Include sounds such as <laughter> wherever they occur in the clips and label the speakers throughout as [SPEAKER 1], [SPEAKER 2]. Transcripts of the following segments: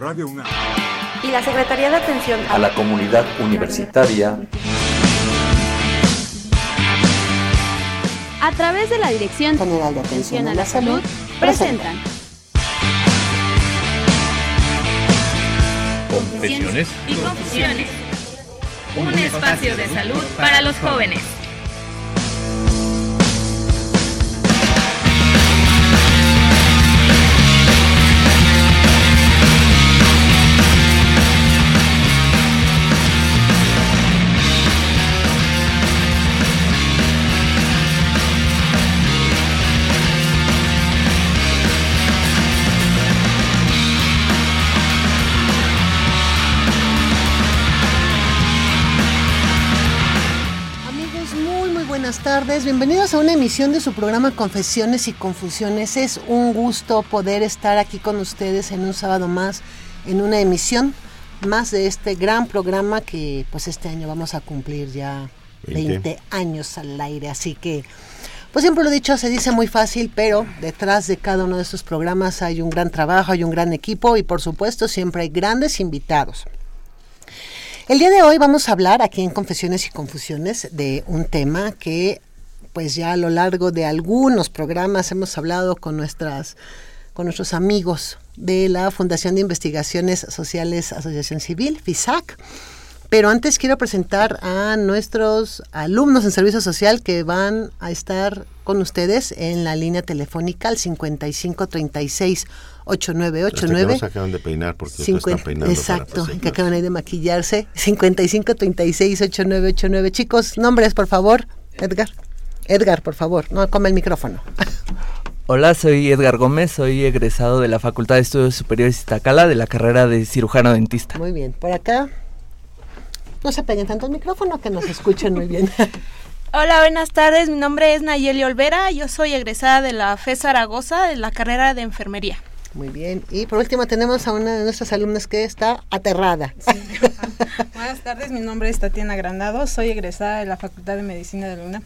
[SPEAKER 1] Radio UNAM.
[SPEAKER 2] Y la Secretaría de Atención
[SPEAKER 3] a la Comunidad Universitaria.
[SPEAKER 4] A través de la Dirección
[SPEAKER 5] General de Atención a la Salud
[SPEAKER 4] presentan.
[SPEAKER 6] Confesiones
[SPEAKER 7] y Confusiones, un espacio de salud para los jóvenes.
[SPEAKER 5] Tardes. Bienvenidos a una emisión de su programa Confesiones y Confusiones. Es un gusto poder estar aquí con ustedes en un sábado más, en una emisión más de este gran programa que pues este año vamos a cumplir ya 20, años al aire. Así que, pues siempre lo he dicho, se dice muy fácil, pero detrás de cada uno de estos programas hay un gran trabajo, hay un gran equipo y por supuesto siempre hay grandes invitados. El día de hoy vamos a hablar aquí en Confesiones y Confusiones de un tema que pues ya a lo largo de algunos programas hemos hablado con nuestras con nuestros amigos de la Fundación de Investigaciones Sociales Asociación Civil, FISAC. Pero antes quiero presentar a nuestros alumnos en servicio social que van a estar con ustedes en la línea telefónica al 5536 8989.
[SPEAKER 8] Que se acaban de peinar porque se están peinando.
[SPEAKER 5] Exacto, que acaban ahí de maquillarse. 5536 8989. Chicos, nombres, por favor. Edgar. Edgar, por favor. No, come el micrófono.
[SPEAKER 9] Hola, soy Edgar Gómez, soy egresado de la Facultad de Estudios Superiores Iztacala de la carrera de cirujano dentista.
[SPEAKER 5] Muy bien, por acá. No se peguen tanto el micrófono que nos escuchen muy bien. <laughs>
[SPEAKER 10] Hola, buenas tardes. Mi nombre es Nayeli Olvera. Yo soy egresada de la FE Zaragoza de la carrera de enfermería.
[SPEAKER 5] Muy bien. Y por último tenemos a una de nuestras alumnas que está aterrada.
[SPEAKER 11] Sí. <laughs> Buenas tardes, mi nombre es Tatiana Grandado, soy egresada de la Facultad de Medicina de Luna.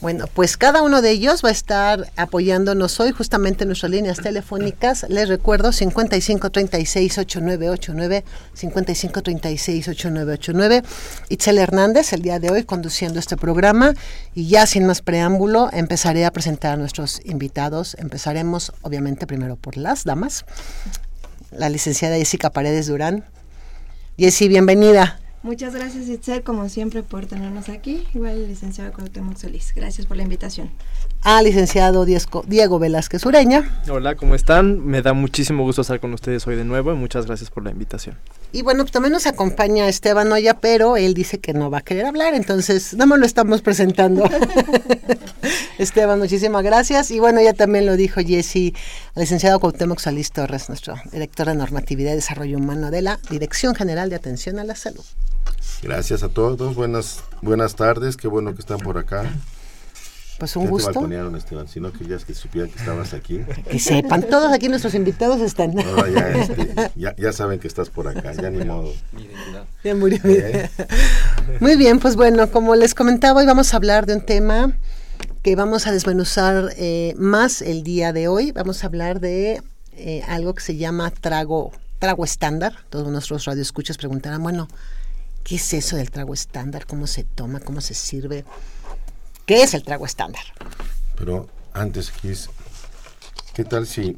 [SPEAKER 5] Bueno, pues cada uno de ellos va a estar apoyándonos hoy justamente en nuestras líneas telefónicas. Les recuerdo 5536-8989, 5536-8989. Itzel Hernández el día de hoy conduciendo este programa y ya sin más preámbulo empezaré a presentar a nuestros invitados. Empezaremos obviamente primero por las damas. La licenciada Jessica Paredes Durán. Jessy, bienvenida.
[SPEAKER 12] Muchas gracias, Itzel, como siempre, por tenernos aquí. Igual, licenciado Cuauhtémoc Solís. Gracias por la invitación.
[SPEAKER 5] Ah, licenciado Diego, Diego Velázquez Ureña.
[SPEAKER 13] Hola, ¿cómo están? Me da muchísimo gusto estar con ustedes hoy de nuevo y muchas gracias por la invitación.
[SPEAKER 5] Y bueno, pues también nos acompaña Esteban Oya, pero él dice que no va a querer hablar, entonces no me lo estamos presentando. <laughs> Esteban, muchísimas gracias. Y bueno, ya también lo dijo Jessy, licenciado Cuauhtémoc Solís Torres, nuestro director de Normatividad y Desarrollo Humano de la Dirección General de Atención a la Salud.
[SPEAKER 8] Gracias a todos, buenas, buenas tardes, qué bueno que están por acá.
[SPEAKER 5] Pues un
[SPEAKER 8] ya
[SPEAKER 5] gusto.
[SPEAKER 8] Te balconearon, Esteban, si no querías que supieran que estabas aquí.
[SPEAKER 5] Que sepan, todos aquí nuestros invitados están.
[SPEAKER 8] Ahora ya, este, ya, ya, saben que estás por acá, ya ni modo.
[SPEAKER 5] Ya murió. ¿Eh? Muy bien, pues bueno, como les comentaba, hoy vamos a hablar de un tema que vamos a desmenuzar eh, más el día de hoy. Vamos a hablar de eh, algo que se llama trago, trago estándar. Todos nuestros radioescuchas preguntarán, bueno, ¿qué es eso del trago estándar? ¿Cómo se toma? ¿Cómo se sirve? ¿Qué es el trago estándar?
[SPEAKER 8] Pero antes, Gis, ¿qué tal si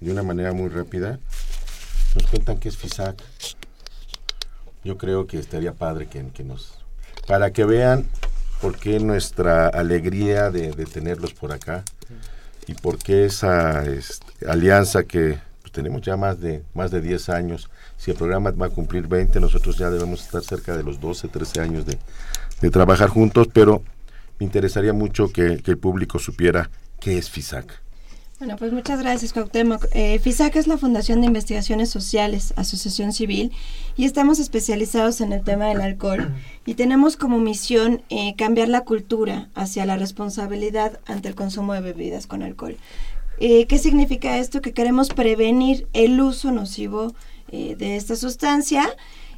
[SPEAKER 8] de una manera muy rápida nos cuentan qué es FISAC? Yo creo que estaría padre que, que nos... para que vean por qué nuestra alegría de, de tenerlos por acá y por qué esa este, alianza que pues, tenemos ya más de, más de 10 años. Si el programa va a cumplir 20, nosotros ya debemos estar cerca de los 12, 13 años de, de trabajar juntos, pero me interesaría mucho que, el público supiera qué es FISAC.
[SPEAKER 12] Bueno, pues muchas gracias, Cuauhtémoc. Eh, FISAC es la Fundación de Investigaciones Sociales, Asociación Civil, y estamos especializados en el tema del alcohol. Y tenemos como misión eh, cambiar la cultura hacia la responsabilidad ante el consumo de bebidas con alcohol. Eh, ¿Qué significa esto? Que queremos prevenir el uso nocivo de esta sustancia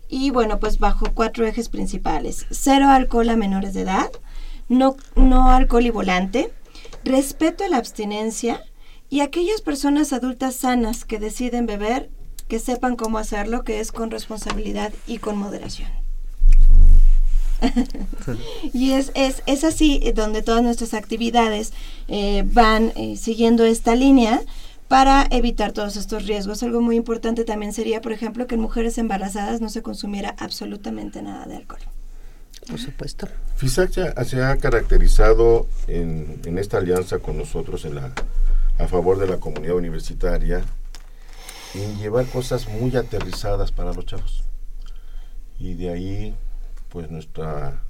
[SPEAKER 12] y bueno, pues bajo cuatro ejes principales. Cero alcohol a menores de edad, no, no alcohol y volante, respeto a la abstinencia Y aquellas personas adultas sanas que deciden beber, que sepan cómo hacerlo, que es con responsabilidad y con moderación. <laughs> y es, es, es, así donde todas nuestras actividades eh, van eh, siguiendo esta línea para evitar todos estos riesgos. Algo muy importante también sería, por ejemplo, que en mujeres embarazadas no se consumiera absolutamente nada de alcohol.
[SPEAKER 5] Por supuesto.
[SPEAKER 8] FISAC se ha caracterizado en, en, esta alianza con nosotros en la, a favor de la comunidad universitaria en llevar cosas muy aterrizadas para los chavos. Y de ahí, pues nuestra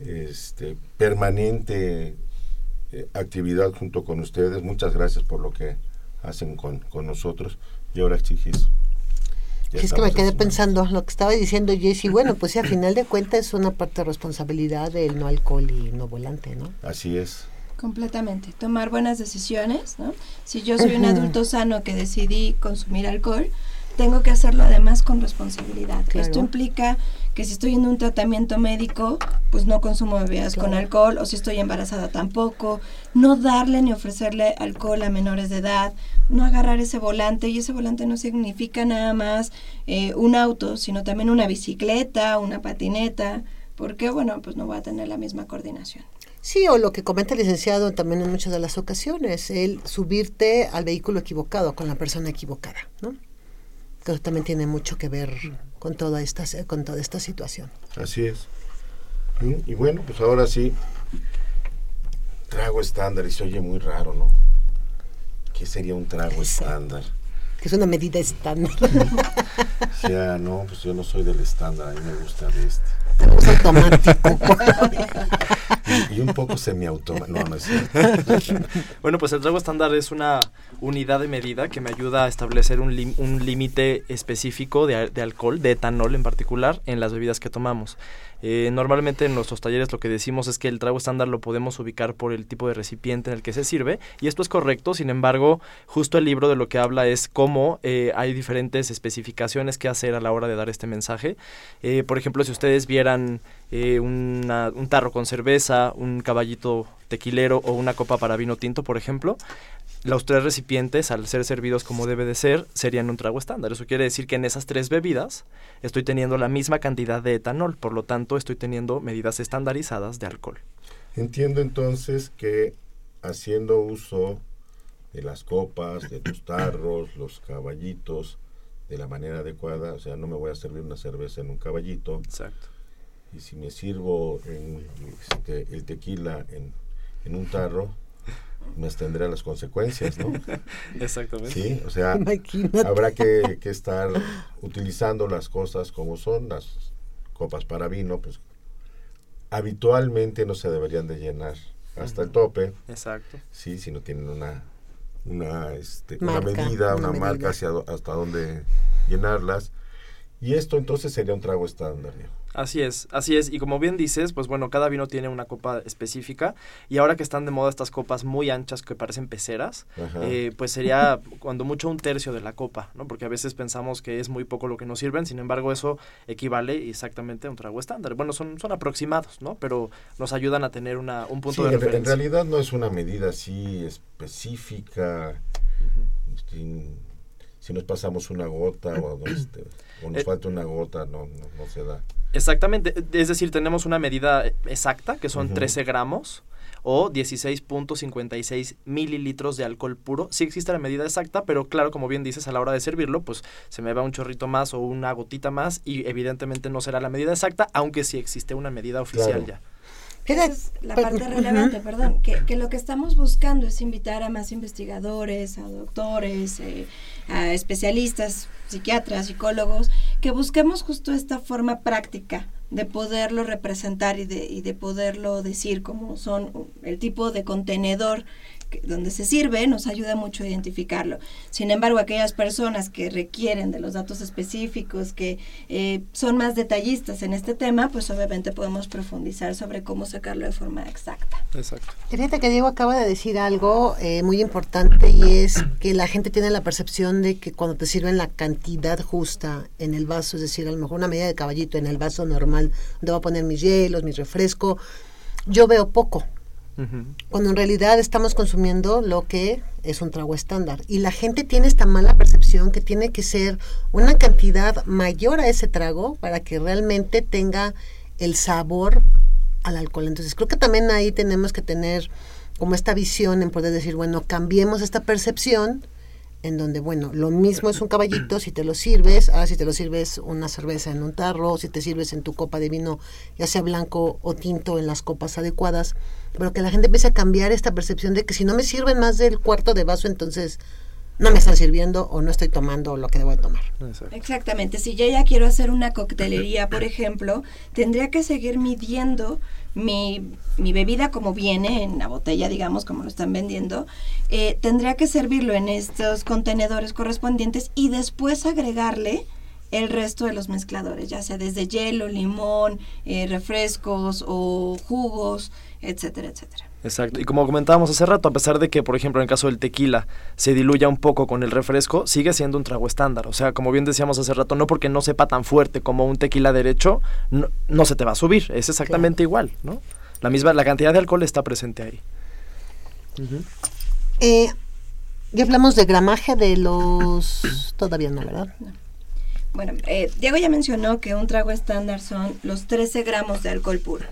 [SPEAKER 8] este, permanente eh, actividad junto con ustedes. Muchas gracias por lo que hacen con, con nosotros. Y ahora exigís.
[SPEAKER 5] Si es que me quedé pensando lo que estaba diciendo Jesse, bueno, pues sí, a final de cuentas es una parte de responsabilidad del no alcohol y no volante, ¿no?
[SPEAKER 8] Así es.
[SPEAKER 12] Completamente. Tomar buenas decisiones, ¿no? Si yo soy un adulto sano que decidí consumir alcohol, tengo que hacerlo además con responsabilidad.
[SPEAKER 5] Claro.
[SPEAKER 12] Esto implica que si estoy en un tratamiento médico, pues no consumo bebidas
[SPEAKER 5] Claro.
[SPEAKER 12] con alcohol, o si estoy embarazada tampoco, no darle ni ofrecerle alcohol a menores de edad, no agarrar ese volante, y ese volante no significa nada más eh, un auto, sino también una bicicleta, una patineta, porque bueno, pues no voy a tener la misma coordinación.
[SPEAKER 5] Sí, o lo que comenta el licenciado también en muchas de las ocasiones, el subirte al vehículo equivocado con la persona equivocada, ¿no? Que también tiene mucho que ver con toda esta, con toda esta situación.
[SPEAKER 8] Así es. Y, bueno, pues ahora sí, trago estándar y se oye muy raro, ¿no? ¿Qué sería un trago estándar?
[SPEAKER 5] Que es una medida estándar. <laughs>
[SPEAKER 8] O sea, no, pues yo no soy del estándar, a mí me gusta de este.
[SPEAKER 5] Es automático. <laughs> <laughs>
[SPEAKER 8] Y, un poco semiautomático. No, no. <laughs>
[SPEAKER 13] Bueno, pues el trago estándar es una unidad de medida que me ayuda a establecer un límite específico de, de alcohol, de etanol en particular, en las bebidas que tomamos. Eh, normalmente en nuestros talleres lo que decimos es que el trago estándar lo podemos ubicar por el tipo de recipiente en el que se sirve y esto es correcto, sin embargo, justo el libro de lo que habla es cómo eh, hay diferentes especificaciones que hacer a la hora de dar este mensaje. Eh, por ejemplo, si ustedes vieran eh, una- un tarro con cerveza, un caballito tequilero o una copa para vino tinto, por ejemplo, los tres recipientes, al ser servidos como debe de ser, serían un trago estándar. Eso quiere decir que en esas tres bebidas estoy teniendo la misma cantidad de etanol, por lo tanto estoy teniendo medidas estandarizadas de alcohol.
[SPEAKER 8] Entiendo entonces que haciendo uso de las copas, de los tarros, los caballitos, de la manera adecuada, o sea, no me voy a servir una cerveza en un caballito.
[SPEAKER 13] Exacto.
[SPEAKER 8] Y si me sirvo en, este, el tequila en, en un tarro, me tendré las consecuencias, ¿no? <laughs>
[SPEAKER 13] Exactamente.
[SPEAKER 8] Sí, o sea,
[SPEAKER 5] Imagínate.
[SPEAKER 8] habrá que, que estar utilizando las cosas como son, las copas para vino, pues habitualmente no se deberían de llenar hasta el tope,
[SPEAKER 13] Exacto.
[SPEAKER 8] sí, si no tienen una una, este, una medida,
[SPEAKER 5] una
[SPEAKER 8] una, marca
[SPEAKER 5] medida.
[SPEAKER 8] hacia hasta dónde llenarlas. Y esto entonces sería un trago estándar, Diego.
[SPEAKER 13] Así es, así es. Y como bien dices, pues bueno, cada vino tiene una copa específica. Y ahora que están de moda estas copas muy anchas que parecen peceras, eh, pues sería <laughs> cuando mucho un tercio de la copa, ¿no? Porque a veces pensamos que es muy poco lo que nos sirven, sin embargo eso equivale exactamente a un trago estándar. Bueno, son, son aproximados, ¿no? Pero nos ayudan a tener una, un punto
[SPEAKER 8] Sí,
[SPEAKER 13] de
[SPEAKER 8] en, re- en
[SPEAKER 13] referencia.
[SPEAKER 8] realidad no es una medida así específica. sin- si nos pasamos una gota o, este, o nos
[SPEAKER 13] Eh,
[SPEAKER 8] falta una gota, no, no, no se da.
[SPEAKER 13] Exactamente, es decir, tenemos una medida exacta, que son
[SPEAKER 8] Ujú.
[SPEAKER 13] 13 gramos o 16.56 mililitros de alcohol puro. Sí existe la medida exacta, pero claro, como bien dices, a la hora de servirlo, pues se me va un chorrito más o una gotita más y evidentemente no será la medida exacta, aunque sí existe una medida oficial
[SPEAKER 8] Claro.
[SPEAKER 13] ya.
[SPEAKER 12] Esa es la parte relevante, perdón, que, que lo que estamos buscando es invitar a más investigadores, a doctores, eh, a especialistas, psiquiatras, psicólogos, que busquemos justo esta forma práctica de poderlo representar y de, y de poderlo decir como son el tipo de contenedor donde se sirve nos ayuda mucho a identificarlo. Sin embargo, aquellas personas que requieren de los datos específicos, que eh, son más detallistas en este tema, pues obviamente podemos profundizar sobre cómo sacarlo de forma exacta.
[SPEAKER 13] Exacto.
[SPEAKER 5] Fíjate que Diego acaba de decir algo eh, muy importante y es que la gente tiene la percepción de que cuando te sirven la cantidad justa en el vaso, es decir, a lo mejor una medida de caballito en el vaso normal, donde voy a poner mis hielos, mi refresco, yo veo poco. Cuando en realidad estamos consumiendo lo que es un trago estándar. Y la gente tiene esta mala percepción que tiene que ser una cantidad mayor a ese trago para que realmente tenga el sabor al alcohol. Entonces creo que también ahí tenemos que tener como esta visión en poder decir, bueno, cambiemos esta percepción en donde, bueno, lo mismo es un caballito si te lo sirves, ah, si te lo sirves una cerveza en un tarro, si te sirves en tu copa de vino, ya sea blanco o tinto, en las copas adecuadas, pero que la gente empiece a cambiar esta percepción de que si no me sirven más del cuarto de vaso, entonces no me están sirviendo o no estoy tomando lo que debo de tomar.
[SPEAKER 12] Exactamente, si yo ya quiero hacer una coctelería, por ejemplo, tendría que seguir midiendo mi, mi, bebida como viene en la botella, digamos, como lo están vendiendo, eh, tendría que servirlo en estos contenedores correspondientes y después agregarle el resto de los mezcladores, ya sea desde hielo, limón, eh, refrescos o jugos, etcétera, etcétera.
[SPEAKER 13] Exacto. Y como comentábamos hace rato, a pesar de que, por ejemplo, en el caso del tequila se diluya un poco con el refresco, sigue siendo un trago estándar. O sea, como bien decíamos hace rato, no porque no sepa tan fuerte como un tequila derecho, no, se te va a subir. Es exactamente igual, ¿no? La misma, la cantidad de alcohol está presente ahí.
[SPEAKER 5] Eh, ya hablamos de gramaje de los... <clears throat> Todavía no, ¿verdad?
[SPEAKER 12] Bueno, eh, Diego ya mencionó que un trago estándar son los 13 gramos de alcohol puro.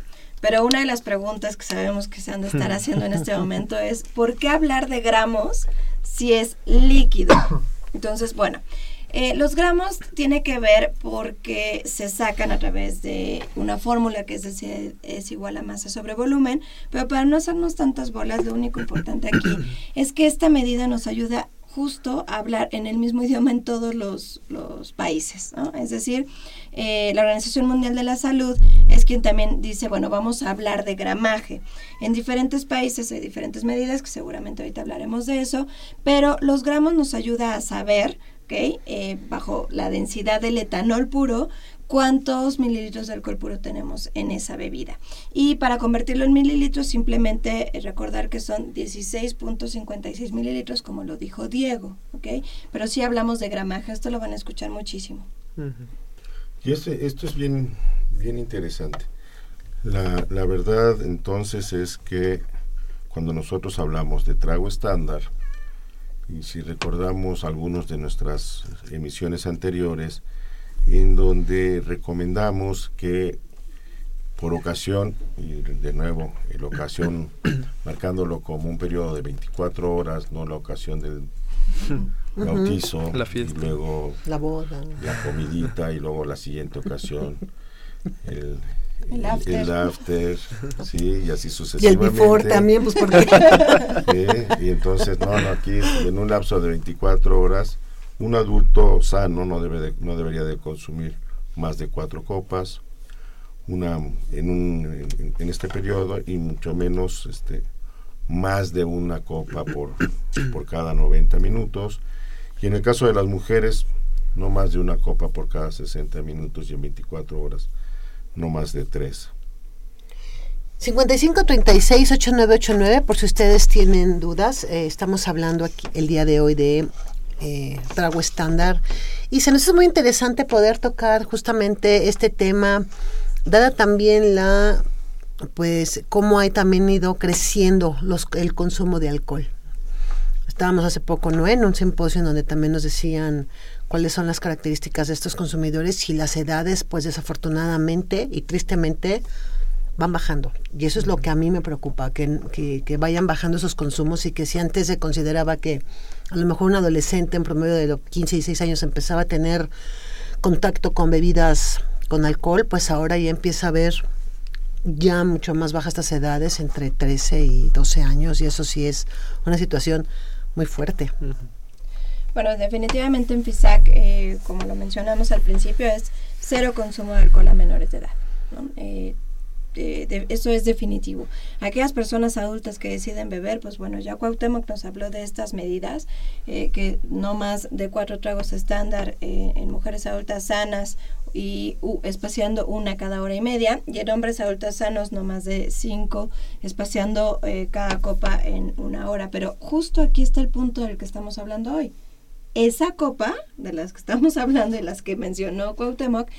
[SPEAKER 12] Pero una de las preguntas que sabemos que se han de estar haciendo en este <laughs> momento es, ¿por qué hablar de gramos si es líquido? Entonces, bueno, eh, los gramos tiene que ver porque se sacan a través de una fórmula que es, decir, es igual a masa sobre volumen, pero para no hacernos tantas bolas, lo único importante aquí <clears throat> es que esta medida nos ayuda justo hablar en el mismo idioma en todos los, países. Es decir, eh, la Organización Mundial de la Salud es quien también dice, bueno, vamos a hablar de gramaje. En diferentes países hay diferentes medidas, que seguramente ahorita hablaremos de eso, pero los gramos nos ayuda a saber. Eh, bajo la densidad del etanol puro, cuántos mililitros de alcohol puro tenemos en esa bebida. Y para convertirlo en mililitros, simplemente recordar que son 16.56 mililitros, como lo dijo Diego, ¿ok? Pero si hablamos de gramaje, esto lo van a escuchar muchísimo.
[SPEAKER 8] Y este, esto es bien, bien interesante. La, la verdad entonces es que cuando nosotros hablamos de trago estándar, y si recordamos algunos de nuestras emisiones anteriores, en donde recomendamos que por ocasión, y de nuevo, la ocasión <coughs> marcándolo como un periodo de 24 horas, no la ocasión del bautizo,
[SPEAKER 13] la fiesta.
[SPEAKER 8] y luego
[SPEAKER 5] la boda,
[SPEAKER 8] la comidita y luego la siguiente ocasión, el, el, after. sí, y así sucesivamente.
[SPEAKER 5] Y el before también, pues porque... <laughs>
[SPEAKER 8] y entonces, no, no, aquí en un lapso de 24 horas un adulto sano no, debe no debería de consumir más de cuatro copas una en, un, en, este periodo y mucho menos este, más de una copa por, <clears throat> por cada 90 minutos. Y en el caso de las mujeres, no más de una copa por cada 60 minutos y en 24 horas, no más de tres.
[SPEAKER 5] 55 36 8989 por si ustedes tienen dudas eh, estamos hablando aquí el día de hoy de eh, trago estándar. Y se nos hace muy interesante poder tocar justamente este tema, dada también la, pues, cómo ha también ido creciendo los, el consumo de alcohol. Estábamos hace poco, ¿no? En un simposio en donde también nos decían cuáles son las características de estos consumidores y las edades, pues desafortunadamente y tristemente, van bajando. Y eso es lo que a mí me preocupa, que, que, vayan bajando esos consumos y que si antes se consideraba que a lo mejor un adolescente en promedio de los 15 y 16 años empezaba a tener contacto con bebidas con alcohol, pues ahora ya empieza a ver ya mucho más bajas estas edades, entre 13 y 12 años, y eso sí es una situación muy fuerte.
[SPEAKER 12] Bueno, definitivamente en FISAC, eh, como lo mencionamos al principio, es cero consumo de alcohol a menores de edad. ¿no? Eh, eso es definitivo. Aquellas personas adultas que deciden beber, pues bueno, ya Cuauhtémoc nos habló de estas medidas, eh, que no más de cuatro tragos estándar eh, en mujeres adultas sanas y espaciando una cada hora y media, y en hombres adultos sanos no más de cinco, espaciando eh, cada copa en una hora. Pero justo aquí está el punto del que estamos hablando hoy. esa copa de las que estamos <laughs> hablando y las que mencionó Cuauhtémoc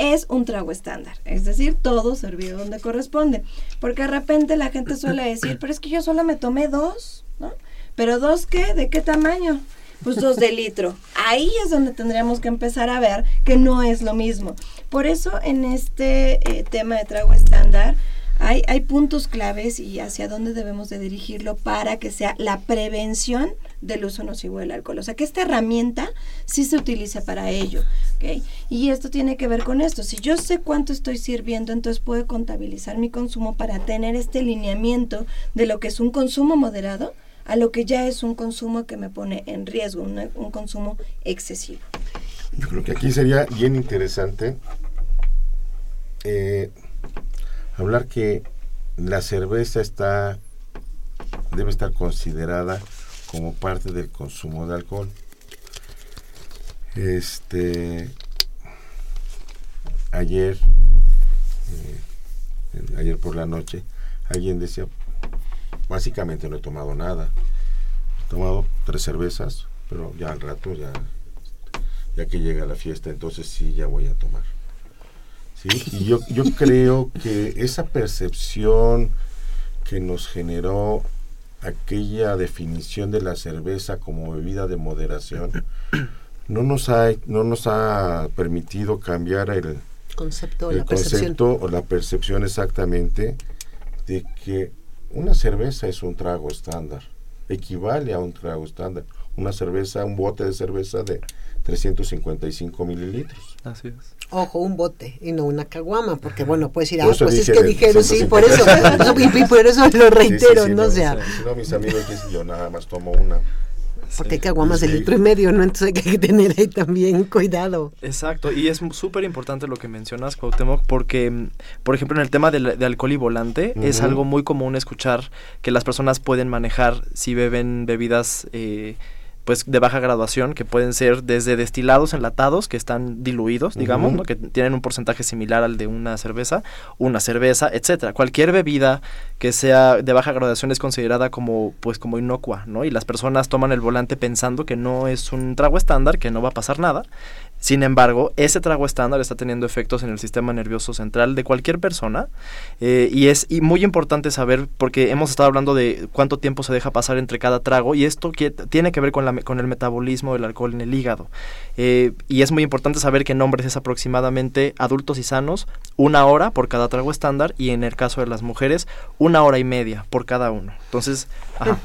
[SPEAKER 12] es un trago estándar, es decir, todo servido donde corresponde, porque de repente la gente suele decir, pero es que yo solo me tomé dos, ¿no? Pero dos qué, ¿de qué tamaño? Pues dos de litro. Ahí es donde tendríamos que empezar a ver que no es lo mismo. Por eso en este eh, tema de trago estándar hay, hay puntos claves y hacia dónde debemos de dirigirlo para que sea la prevención del uso nocivo del alcohol. O sea, que esta herramienta sí se utilice para ello. ¿ok? Y esto tiene que ver con esto. Si yo sé cuánto estoy sirviendo, entonces puedo contabilizar mi consumo para tener este lineamiento de lo que es un consumo moderado a lo que ya es un consumo que me pone en riesgo, un, un consumo excesivo.
[SPEAKER 8] Yo creo que aquí sería bien interesante eh, hablar que la cerveza está debe estar considerada como parte del consumo de alcohol. Este ayer eh, ayer por la noche alguien decía básicamente no he tomado nada. He tomado tres cervezas, pero ya al rato ya ya que llega la fiesta, entonces sí ya voy a tomar. ¿Sí? Y yo, yo creo que esa percepción que nos generó aquella definición de la cerveza como bebida de moderación no nos ha no nos ha permitido cambiar el
[SPEAKER 5] concepto,
[SPEAKER 8] el
[SPEAKER 5] la
[SPEAKER 8] concepto o la percepción exactamente de que una cerveza es un trago estándar equivale a un trago estándar una cerveza un bote de cerveza de 355 mililitros
[SPEAKER 13] Así es.
[SPEAKER 5] Ojo, un bote y no una caguama, porque bueno, puedes ir, ah,
[SPEAKER 8] Por eso
[SPEAKER 5] pues es que
[SPEAKER 8] de
[SPEAKER 5] dijeron, sí, por eso,
[SPEAKER 8] 150.
[SPEAKER 5] y, <laughs> y por eso lo
[SPEAKER 8] Sí, sí,
[SPEAKER 5] reitero,
[SPEAKER 8] sí,
[SPEAKER 5] ¿no? O sea,
[SPEAKER 8] Si no, mis amigos dicen, yo nada más tomo una.
[SPEAKER 5] porque hay caguamas de litro y medio, ¿no? Entonces hay que tener ahí también cuidado.
[SPEAKER 13] Exacto, y es súper importante lo que mencionas, Cuauhtémoc, porque, por ejemplo, en el tema del- de, alcohol y volante, es algo muy común escuchar que las personas pueden manejar si beben bebidas eh, pues de baja graduación, que pueden ser desde destilados enlatados, que están diluidos, digamos. ¿no? que tienen un porcentaje similar al de una cerveza, una cerveza, etcétera. Cualquier bebida que sea de baja graduación es considerada como pues como inocua, ¿no? Y las personas toman el volante pensando que no es un trago estándar, que no va a pasar nada. Sin embargo, ese trago estándar está teniendo efectos en el sistema nervioso central de cualquier persona eh, y es y muy importante saber porque hemos estado hablando de cuánto tiempo se deja pasar entre cada trago y esto que, tiene que ver con, la, con el metabolismo del alcohol en el hígado. Eh, y es muy importante saber que en hombres es aproximadamente adultos y sanos una hora por cada trago estándar y en el caso de las mujeres una hora y media por cada uno. Entonces, ajá.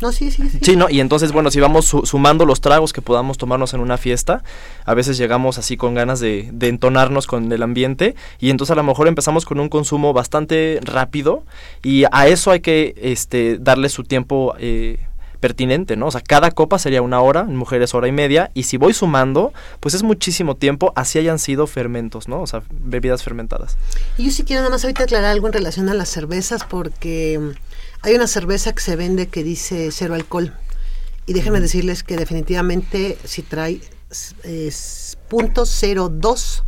[SPEAKER 5] No, sí, sí, sí.
[SPEAKER 13] Sí, ¿no? Y entonces, bueno, si vamos su- sumando los tragos que podamos tomarnos en una fiesta, a veces llegamos así con ganas de, de entonarnos con el ambiente y entonces a lo mejor empezamos con un consumo bastante rápido y a eso hay que este, darle su tiempo eh, pertinente, ¿no? O sea, cada copa sería una hora, en mujeres hora y media, y si voy sumando, pues es muchísimo tiempo, así hayan sido fermentos, ¿no? O sea, bebidas fermentadas.
[SPEAKER 5] Y yo sí quiero nada más ahorita aclarar algo en relación a las cervezas, porque mm, hay una cerveza que se vende que dice cero alcohol. Y déjenme decirles que definitivamente si trae s- es punto cero dos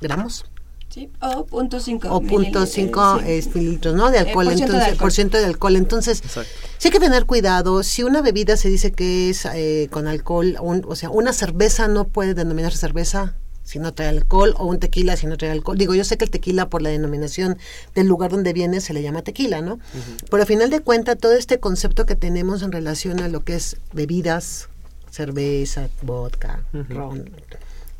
[SPEAKER 5] gramos
[SPEAKER 12] ¿sí? O punto cinco.
[SPEAKER 5] o punto
[SPEAKER 12] mililitros,
[SPEAKER 5] cinco
[SPEAKER 12] sí.
[SPEAKER 5] mililitros, ¿no? De
[SPEAKER 12] Eh,
[SPEAKER 5] alcohol,
[SPEAKER 12] por ciento de
[SPEAKER 5] entonces,
[SPEAKER 12] alcohol.
[SPEAKER 5] por ciento de alcohol. Entonces,
[SPEAKER 13] Exacto.
[SPEAKER 5] sí hay que tener cuidado. Si una bebida se dice que es eh, con alcohol, un- o sea, una cerveza no puede denominarse cerveza si no trae alcohol, o un tequila si no trae alcohol. Digo, yo sé que el tequila por la denominación del lugar donde viene se le llama tequila, ¿no? Pero al final de cuentas, todo este concepto que tenemos en relación a lo que es bebidas, cerveza, vodka,
[SPEAKER 13] Ujú.
[SPEAKER 5] ron,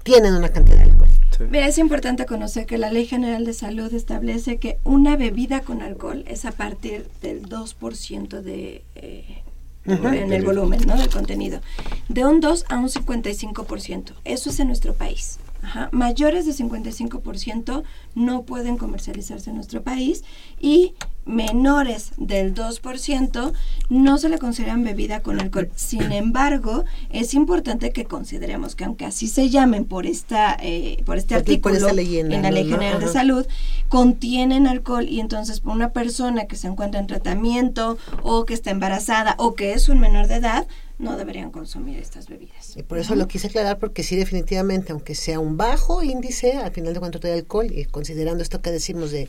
[SPEAKER 5] tienen una cantidad de alcohol.
[SPEAKER 13] Sí.
[SPEAKER 12] Mira, es importante conocer que la Ley General de Salud establece que una bebida con alcohol es a partir del 2% de, eh, en el volumen, ¿no? Del contenido. De un 2 a un 55%. Eso es en nuestro país. Ajá. Mayores de 55% no pueden comercializarse en nuestro país y menores del 2% no se le consideran bebida con alcohol. Sin embargo, es importante que consideremos que aunque así se llamen por esta eh, por este artículo
[SPEAKER 5] leyenda,
[SPEAKER 12] en la. Ley
[SPEAKER 5] ¿no?
[SPEAKER 12] General de. Salud, contienen alcohol y entonces por una persona que se encuentra en tratamiento o que está embarazada o que es un menor de edad, no deberían consumir estas bebidas.
[SPEAKER 5] Y por eso lo quise aclarar, porque sí, definitivamente, aunque sea un bajo índice, al final de cuentas trae alcohol, y considerando esto que decimos de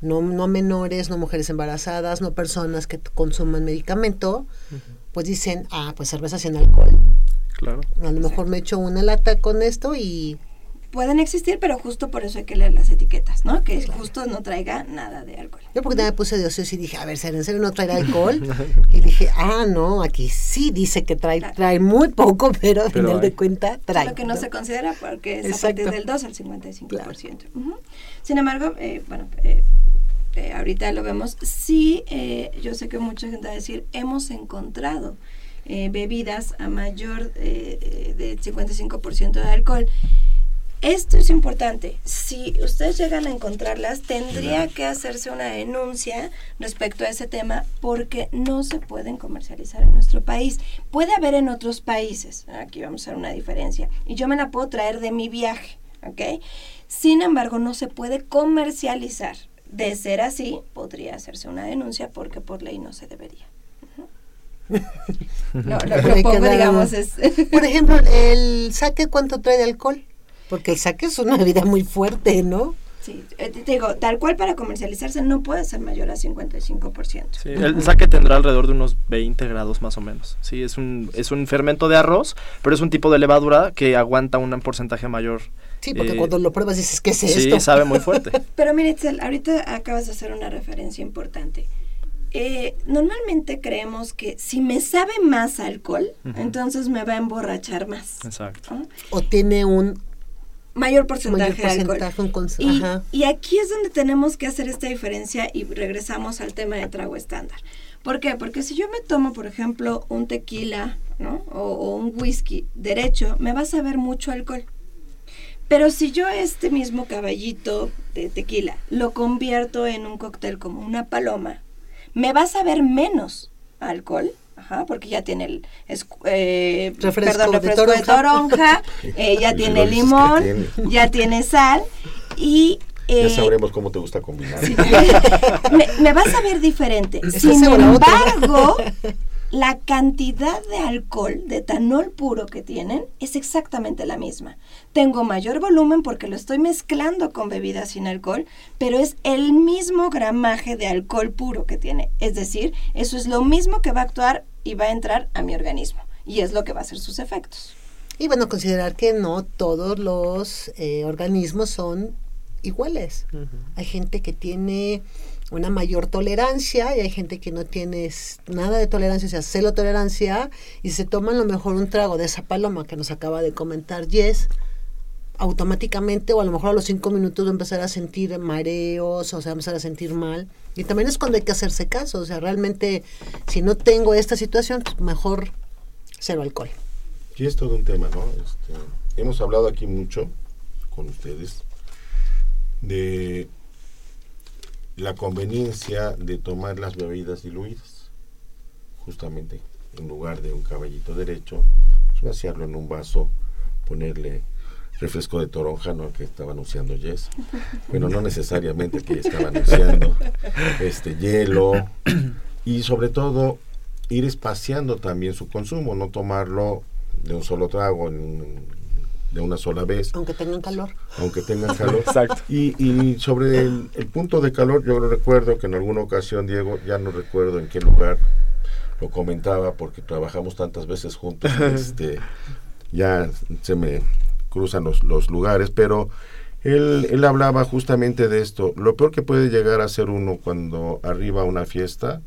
[SPEAKER 5] no, no menores, no mujeres embarazadas, no personas que consuman medicamento, pues dicen, ah, pues cerveza sin alcohol.
[SPEAKER 13] Claro.
[SPEAKER 5] A lo mejor me echo una lata con esto y
[SPEAKER 12] Pueden existir, pero justo por eso hay que leer las etiquetas, ¿no? Que justo no traiga nada de alcohol.
[SPEAKER 5] Yo porque también me puse de ocioso y dije, a ver, ¿será en serio no traerá <laughs> alcohol? <laughs> y dije, ah, no, aquí sí dice que trae, trae muy poco, pero al final
[SPEAKER 13] hay.
[SPEAKER 5] de cuenta trae.
[SPEAKER 12] Lo que no, se considera porque es a
[SPEAKER 5] Exacto.
[SPEAKER 12] partir del 2 al 55%. Ujú. Sin embargo, eh, bueno, eh, eh, ahorita lo vemos. Sí, eh, yo sé que mucha gente va a decir, hemos encontrado eh, bebidas a mayor del 55% de alcohol. Esto es importante. Si ustedes llegan a encontrarlas, tendría que hacerse una denuncia respecto a ese tema porque no se pueden comercializar en nuestro país. Puede haber en otros países. Aquí vamos a ver una diferencia. Y yo me la puedo traer de mi viaje, ¿ok? Sin embargo, no se puede comercializar. De ser así, podría hacerse una denuncia porque por ley no se debería. No, lo <laughs> propongo, digamos, es... <laughs>
[SPEAKER 5] Por ejemplo, el saque, ¿cuánto trae de alcohol? Porque el saque es una bebida muy fuerte, ¿no?
[SPEAKER 12] Sí, eh, te digo, tal cual para comercializarse no puede ser mayor a 55%.
[SPEAKER 13] Sí, el saque tendrá alrededor de unos 20 grados más o menos. Sí, es un, es un fermento de arroz, pero es un tipo de levadura que aguanta un porcentaje mayor.
[SPEAKER 5] Sí, porque
[SPEAKER 13] Eh,
[SPEAKER 5] cuando lo pruebas dices, ¿qué es
[SPEAKER 13] Sí,
[SPEAKER 5] esto?
[SPEAKER 13] sabe muy fuerte. <laughs>
[SPEAKER 12] Pero mire, Itzel, ahorita acabas de hacer una referencia importante. Eh, normalmente creemos que si me sabe más alcohol, entonces me va a emborrachar más.
[SPEAKER 13] Exacto.
[SPEAKER 12] ¿no?
[SPEAKER 5] O tiene un
[SPEAKER 12] Mayor porcentaje,
[SPEAKER 5] mayor
[SPEAKER 12] de alcohol.
[SPEAKER 5] porcentaje, un cons-
[SPEAKER 12] Y,
[SPEAKER 5] ajá.
[SPEAKER 12] y aquí es donde tenemos que hacer esta diferencia y regresamos al tema de trago estándar. ¿Por qué? Porque si yo me tomo, por ejemplo, un tequila, ¿no? O, o un whisky derecho, me va a saber mucho alcohol. Pero si yo este mismo caballito de tequila lo convierto en un cóctel como una paloma, me va a saber menos alcohol. Ajá, porque ya tiene el eh,
[SPEAKER 5] Refresco
[SPEAKER 12] perdón,
[SPEAKER 5] de
[SPEAKER 12] refresco de toronja, <laughs> eh, ya tiene limón,
[SPEAKER 8] tiene.
[SPEAKER 12] ya tiene sal y
[SPEAKER 8] Ya
[SPEAKER 12] eh,
[SPEAKER 8] sabremos cómo te gusta combinar. <laughs>
[SPEAKER 12] me, me va a saber diferente. Sin embargo, <laughs> la cantidad de alcohol, de etanol puro que tienen, es exactamente la misma. Tengo mayor volumen porque lo estoy mezclando con bebidas sin alcohol, pero es el mismo gramaje de alcohol puro que tiene. Es decir, eso es lo mismo que va a actuar y va a entrar a mi organismo. Y es lo que va a hacer sus efectos.
[SPEAKER 5] Y bueno, considerar que no todos los eh, organismos son iguales. Hay gente que tiene una mayor tolerancia y hay gente que no tiene nada de tolerancia, o sea, celo tolerancia, y se toman a lo mejor un trago de esa paloma que nos acaba de comentar Jess, automáticamente o a lo mejor a los cinco minutos a empezar a sentir mareos o se va a empezar a sentir mal. Y también es cuando hay que hacerse caso, o sea, realmente si no tengo esta situación, pues mejor cero alcohol.
[SPEAKER 8] Sí, es todo un tema, ¿no? Este, hemos hablado aquí mucho con ustedes de la conveniencia de tomar las bebidas diluidas. Justamente, en lugar de un caballito derecho, pues vaciarlo en un vaso, ponerle refresco de toronja, ¿no? Que estaba anunciando Jess. Bueno, no necesariamente que estaba anunciando. Este, hielo. Y sobre todo, ir espaciando también su consumo, no tomarlo de un solo trago, en- de una sola vez,
[SPEAKER 5] Aunque tengan calor.
[SPEAKER 8] aunque tengan calor. <laughs>
[SPEAKER 13] Exacto.
[SPEAKER 8] Y, y sobre el, el punto de calor, yo lo recuerdo que en alguna ocasión, Diego, ya no recuerdo en qué lugar lo comentaba, porque trabajamos tantas veces juntos, <laughs> este, ya se me cruzan los, los lugares, pero él, él hablaba justamente de esto. Lo peor que puede llegar a ser uno cuando arriba a una fiesta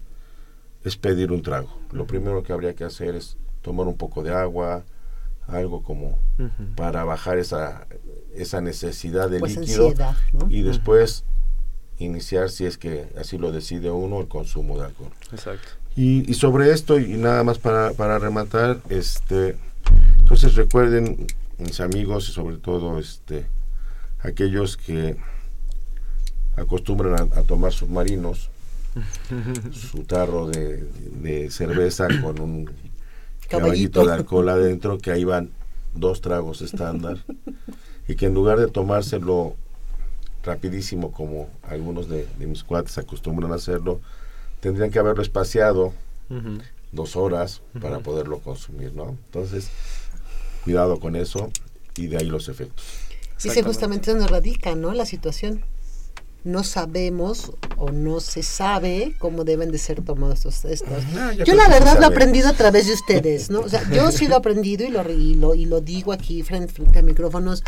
[SPEAKER 8] es pedir un trago. Lo primero que habría que hacer es tomar un poco de agua, algo como para bajar esa, esa necesidad de
[SPEAKER 5] Pues
[SPEAKER 8] líquido
[SPEAKER 5] ansiedad, ¿no?
[SPEAKER 8] y después iniciar, si es que así lo decide uno, el consumo de alcohol.
[SPEAKER 13] Exacto.
[SPEAKER 8] Y, y sobre esto, y nada más para, para rematar, este, entonces recuerden, mis amigos, y sobre todo este, aquellos que acostumbran a, a tomar submarinos, <laughs> su tarro de, de cerveza con un caballito.
[SPEAKER 5] Caballito.
[SPEAKER 8] de alcohol adentro, que ahí van dos tragos estándar, <laughs> y que en lugar de tomárselo rapidísimo como algunos de, de mis cuates acostumbran a hacerlo, tendrían que haberlo espaciado dos horas para poderlo consumir, ¿no? Entonces, cuidado con eso y de ahí los efectos.
[SPEAKER 5] Dice justamente donde radica, ¿no? La situación. No sabemos o no se sabe cómo deben de ser tomados estos. estos.
[SPEAKER 8] Yo
[SPEAKER 5] la verdad lo he aprendido a través de ustedes, ¿no? O sea, yo sí lo he aprendido y lo, y lo, y lo digo aquí frente, frente a micrófonos.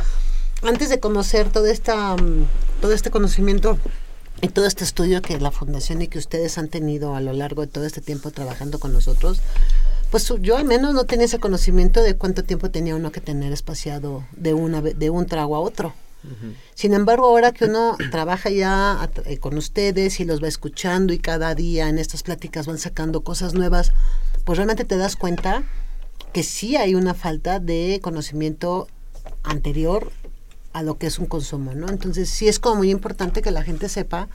[SPEAKER 5] Antes de conocer toda esta, mm, todo este conocimiento y todo este estudio que la fundación y que ustedes han tenido a lo largo de todo este tiempo trabajando con nosotros, pues yo al menos no tenía ese conocimiento de cuánto tiempo tenía uno que tener espaciado de, una, de un trago a otro. Sin embargo, ahora que uno trabaja ya eh, con ustedes y los va escuchando y cada día en estas pláticas van sacando cosas nuevas, pues realmente te das cuenta que sí hay una falta de conocimiento anterior a lo que es un consumo, ¿no? Entonces sí es como muy importante que la gente sepa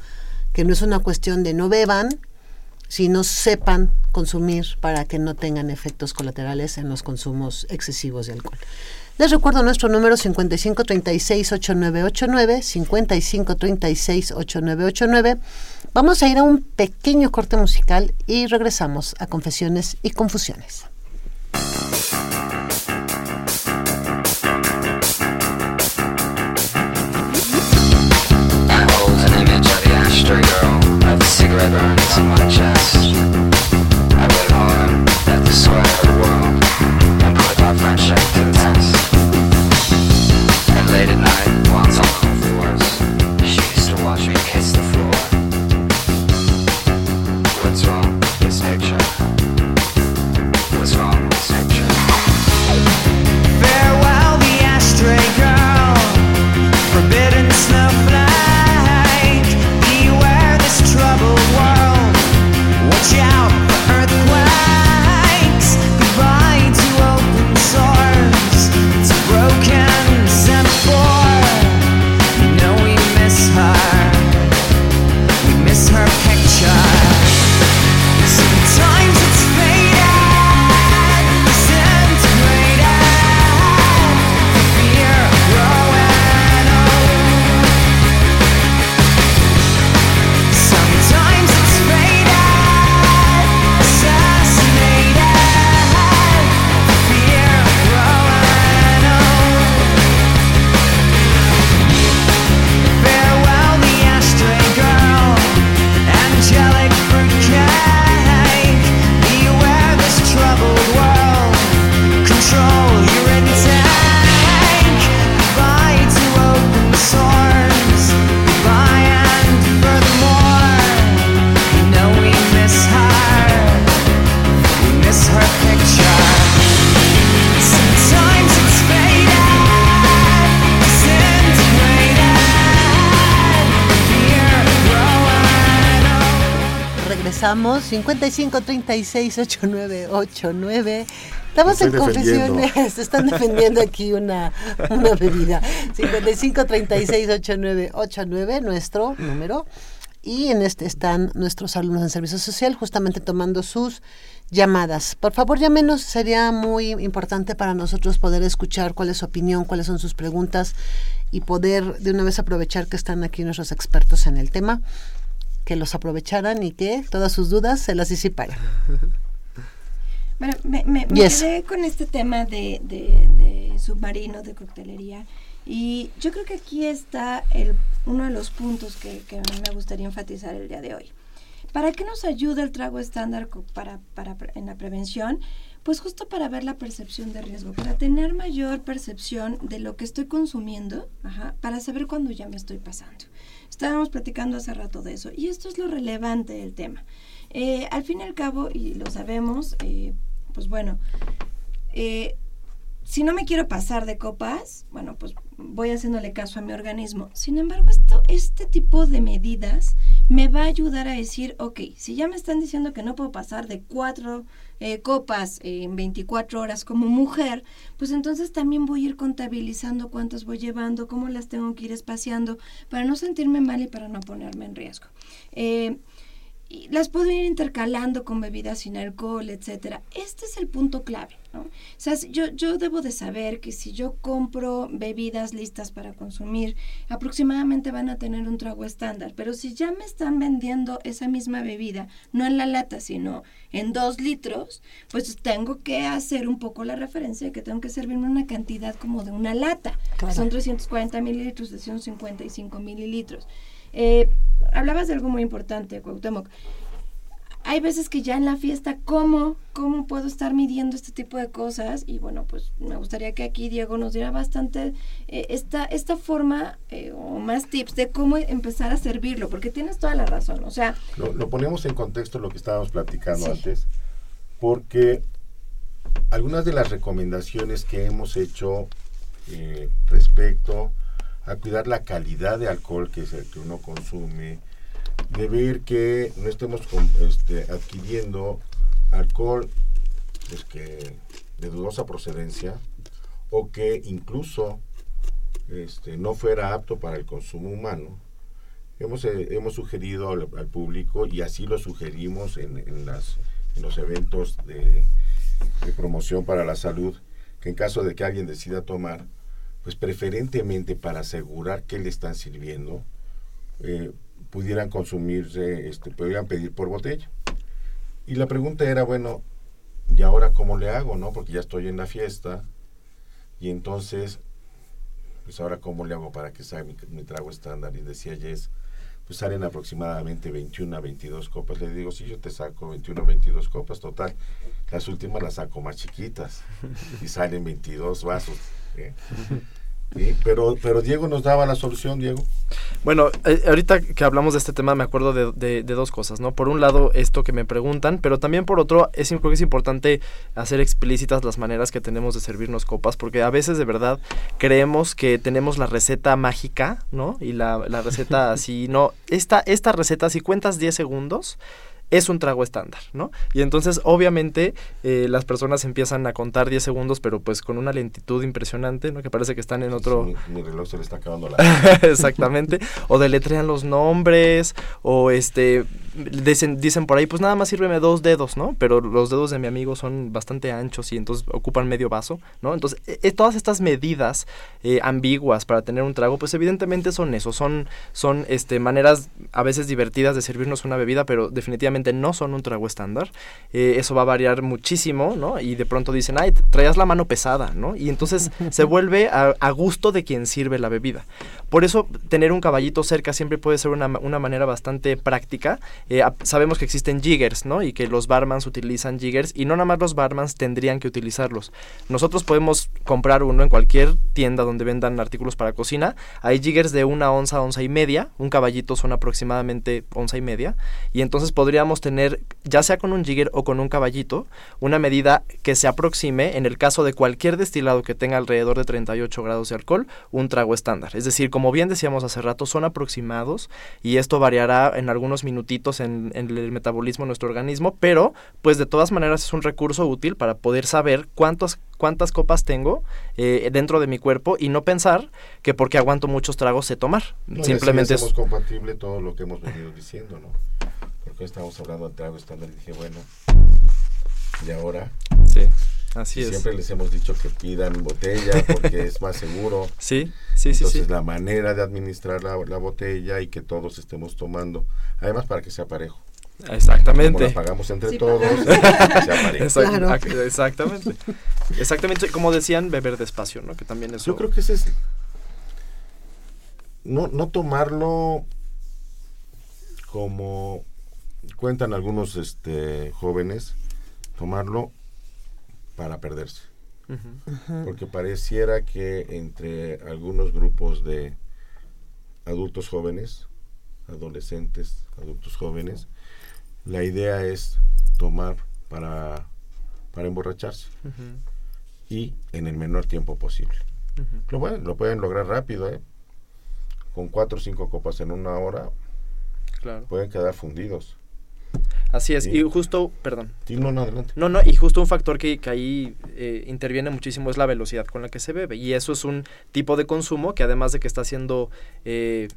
[SPEAKER 5] que no es una cuestión de no beban, sino sepan consumir para que no tengan efectos colaterales en los consumos excesivos de alcohol. Les recuerdo nuestro número 5536-8989, 5536-8989. Vamos a ir a un pequeño corte musical y regresamos a Confesiones y Confusiones.
[SPEAKER 1] Girl, burns on my chest. I wait hard at the square of the world, and put our friendship to test. Late at night, it's on all fours, she used to watch me kiss
[SPEAKER 6] the 55
[SPEAKER 5] 36 8989. Estamos en confesiones, están defendiendo aquí una, una bebida. 55 36 89 89, nuestro número. Y en este están nuestros alumnos en servicio social, justamente tomando sus llamadas. Por favor, llámenos, sería muy importante para nosotros poder escuchar cuál es su opinión, cuáles son sus preguntas y poder de una vez aprovechar que están aquí nuestros expertos en el tema que los aprovecharan y que todas sus dudas se las disiparan.
[SPEAKER 12] Bueno, me, me- me
[SPEAKER 5] Yes.
[SPEAKER 12] quedé con este tema de, de- de submarino, de coctelería. Y yo creo que aquí está el, uno de los puntos que, que a mí me gustaría enfatizar el día de hoy. ¿Para qué nos ayuda el trago estándar para, para, en la prevención? Pues justo para ver la percepción de riesgo, para tener mayor percepción de lo que estoy consumiendo, para saber cuándo ya me estoy pasando. Estábamos platicando hace rato de eso y esto es lo relevante del tema. Eh, al fin y al cabo, y lo sabemos, eh, pues bueno, eh, si no me quiero pasar de copas, bueno, pues voy haciéndole caso a mi organismo. Sin embargo, esto, este tipo de medidas me va a ayudar a decir, ok, si ya me están diciendo que no puedo pasar de cuatro eh, copas en 24 horas como mujer, pues entonces también voy a ir contabilizando cuántas voy llevando, cómo las tengo que ir espaciando, para no sentirme mal y para no ponerme en riesgo. Eh, y las puedo ir intercalando con bebidas sin alcohol, etcétera. Este es el punto clave, ¿no? O sea, yo, yo debo de saber que si yo compro bebidas listas para consumir, aproximadamente van a tener un trago estándar. Pero si ya me están vendiendo esa misma bebida, no en la lata, sino en dos litros, pues tengo que hacer un poco la referencia de que tengo que servirme una cantidad como de una lata.
[SPEAKER 5] Claro.
[SPEAKER 12] Son 340 mililitros, 355 mililitros. Eh, hablabas de algo muy importante, Cuauhtémoc. Hay veces que ya en la fiesta, ¿cómo, ¿cómo puedo estar midiendo este tipo de cosas? Y bueno, pues me gustaría que aquí Diego nos diera bastante eh, esta, esta forma eh, o más tips de cómo empezar a servirlo, porque tienes toda la razón. O sea,
[SPEAKER 8] Lo, lo ponemos en contexto lo que estábamos platicando
[SPEAKER 12] Sí.
[SPEAKER 8] antes, porque algunas de las recomendaciones que hemos hecho eh, respecto a cuidar la calidad de alcohol que, se, que uno consume, de ver que no estemos este, adquiriendo alcohol pues, que de dudosa procedencia o que incluso este, no fuera apto para el consumo humano. Hemos, eh, hemos sugerido al, público y así lo sugerimos en los eventos de, de promoción para la salud, que en caso de que alguien decida tomar, pues preferentemente para asegurar que le están sirviendo, eh, pudieran consumirse, este, pudieran pedir por botella. Y la pregunta era, bueno, ¿y ahora cómo le hago, no? Porque ya estoy en la fiesta y entonces, pues ahora cómo le hago para que salga mi, mi trago estándar. Y decía Jess, pues salen aproximadamente 21 a 22 copas. Le digo, sí, yo te saco 21 a 22 copas, total. Las últimas las saco más chiquitas y salen 22 vasos. ¿Eh? Sí, pero, pero Diego nos daba la solución, Diego.
[SPEAKER 13] Bueno, eh, ahorita que hablamos de este tema me acuerdo de, de- de dos cosas, ¿no? Por un lado, esto que me preguntan, pero también por otro, es, creo que es importante hacer explícitas las maneras que tenemos de servirnos copas, porque a veces de verdad creemos que tenemos la receta mágica, ¿no? Y la, la receta <laughs> así, no, esta, esta receta, si cuentas 10 segundos, es un trago estándar, ¿no? Y entonces, obviamente, eh, las personas empiezan a contar 10 segundos, pero pues con una lentitud impresionante, ¿no? Que parece que están en otro...
[SPEAKER 8] Mi, mi reloj se le está acabando la... <laughs>
[SPEAKER 13] Exactamente. O deletrean los nombres, o este dicen, dicen por ahí, pues nada más sírveme dos dedos, ¿no? Pero los dedos de mi amigo son bastante anchos y entonces ocupan medio vaso, ¿no? Entonces, eh, eh, todas estas medidas eh, ambiguas para tener un trago, pues evidentemente son eso, son, son este, maneras a veces divertidas de servirnos una bebida, pero definitivamente no son un trago estándar. Eh, eso va a variar muchísimo, ¿no? Y de pronto dicen, ay, traías la mano pesada, ¿no? Y entonces <laughs> se vuelve a, a gusto de quien sirve la bebida. Por eso tener un caballito cerca siempre puede ser una, una manera bastante práctica. Eh, sabemos que existen jiggers, ¿no? Y que los barmans utilizan jiggers y no nada más los barmans tendrían que utilizarlos. Nosotros podemos comprar uno en cualquier tienda donde vendan artículos para cocina. Hay jiggers de una onza, onza y media. Un caballito son aproximadamente onza y media. Y entonces podríamos tener, ya sea con un jigger o con un caballito, una medida que se aproxime, en el caso de cualquier destilado que tenga alrededor de 38 grados de alcohol, un trago estándar. Es decir, como bien decíamos hace rato, son aproximados y esto variará en algunos minutitos en, en el metabolismo de nuestro organismo, pero pues de todas maneras es un recurso útil para poder saber cuántos, cuántas copas tengo eh, dentro de mi cuerpo y no pensar que porque aguanto muchos tragos sé tomar.
[SPEAKER 8] No,
[SPEAKER 13] Simplemente es...
[SPEAKER 8] compatible todo lo que hemos venido diciendo, ¿no? Estamos hablando del trago estándar y dije, bueno, y ahora...
[SPEAKER 13] Sí, así
[SPEAKER 8] y
[SPEAKER 13] es.
[SPEAKER 8] Siempre les hemos dicho que pidan botella <laughs> porque es más seguro.
[SPEAKER 13] Sí, sí, sí,
[SPEAKER 8] Entonces
[SPEAKER 13] sí.
[SPEAKER 8] la manera de administrar la, la botella y que todos estemos tomando, además para que sea parejo.
[SPEAKER 13] Exactamente.
[SPEAKER 8] Como la pagamos entre
[SPEAKER 13] Sí,
[SPEAKER 8] todos, sea parejo.
[SPEAKER 13] Exact- ac- Exactamente. Exactamente. Como decían, beber despacio, ¿no? Que también eso.
[SPEAKER 8] Yo creo que ese es no, no tomarlo como cuentan algunos este, jóvenes, tomarlo para perderse. Porque pareciera que entre algunos grupos de adultos jóvenes, adolescentes, adultos jóvenes, la idea es tomar para, para emborracharse y en el menor tiempo posible. Lo, pueden, lo pueden lograr rápido, ¿eh? Con cuatro o cinco copas en una hora
[SPEAKER 13] Claro.
[SPEAKER 8] pueden quedar fundidos.
[SPEAKER 13] Así es,
[SPEAKER 8] Sí.
[SPEAKER 13] y justo, perdón.
[SPEAKER 8] Sí, no, no, adelante.
[SPEAKER 13] No, no, y justo un factor que, que ahí eh, interviene muchísimo es la velocidad con la que se bebe. Y eso es un tipo de consumo que además de que está siendo, eh,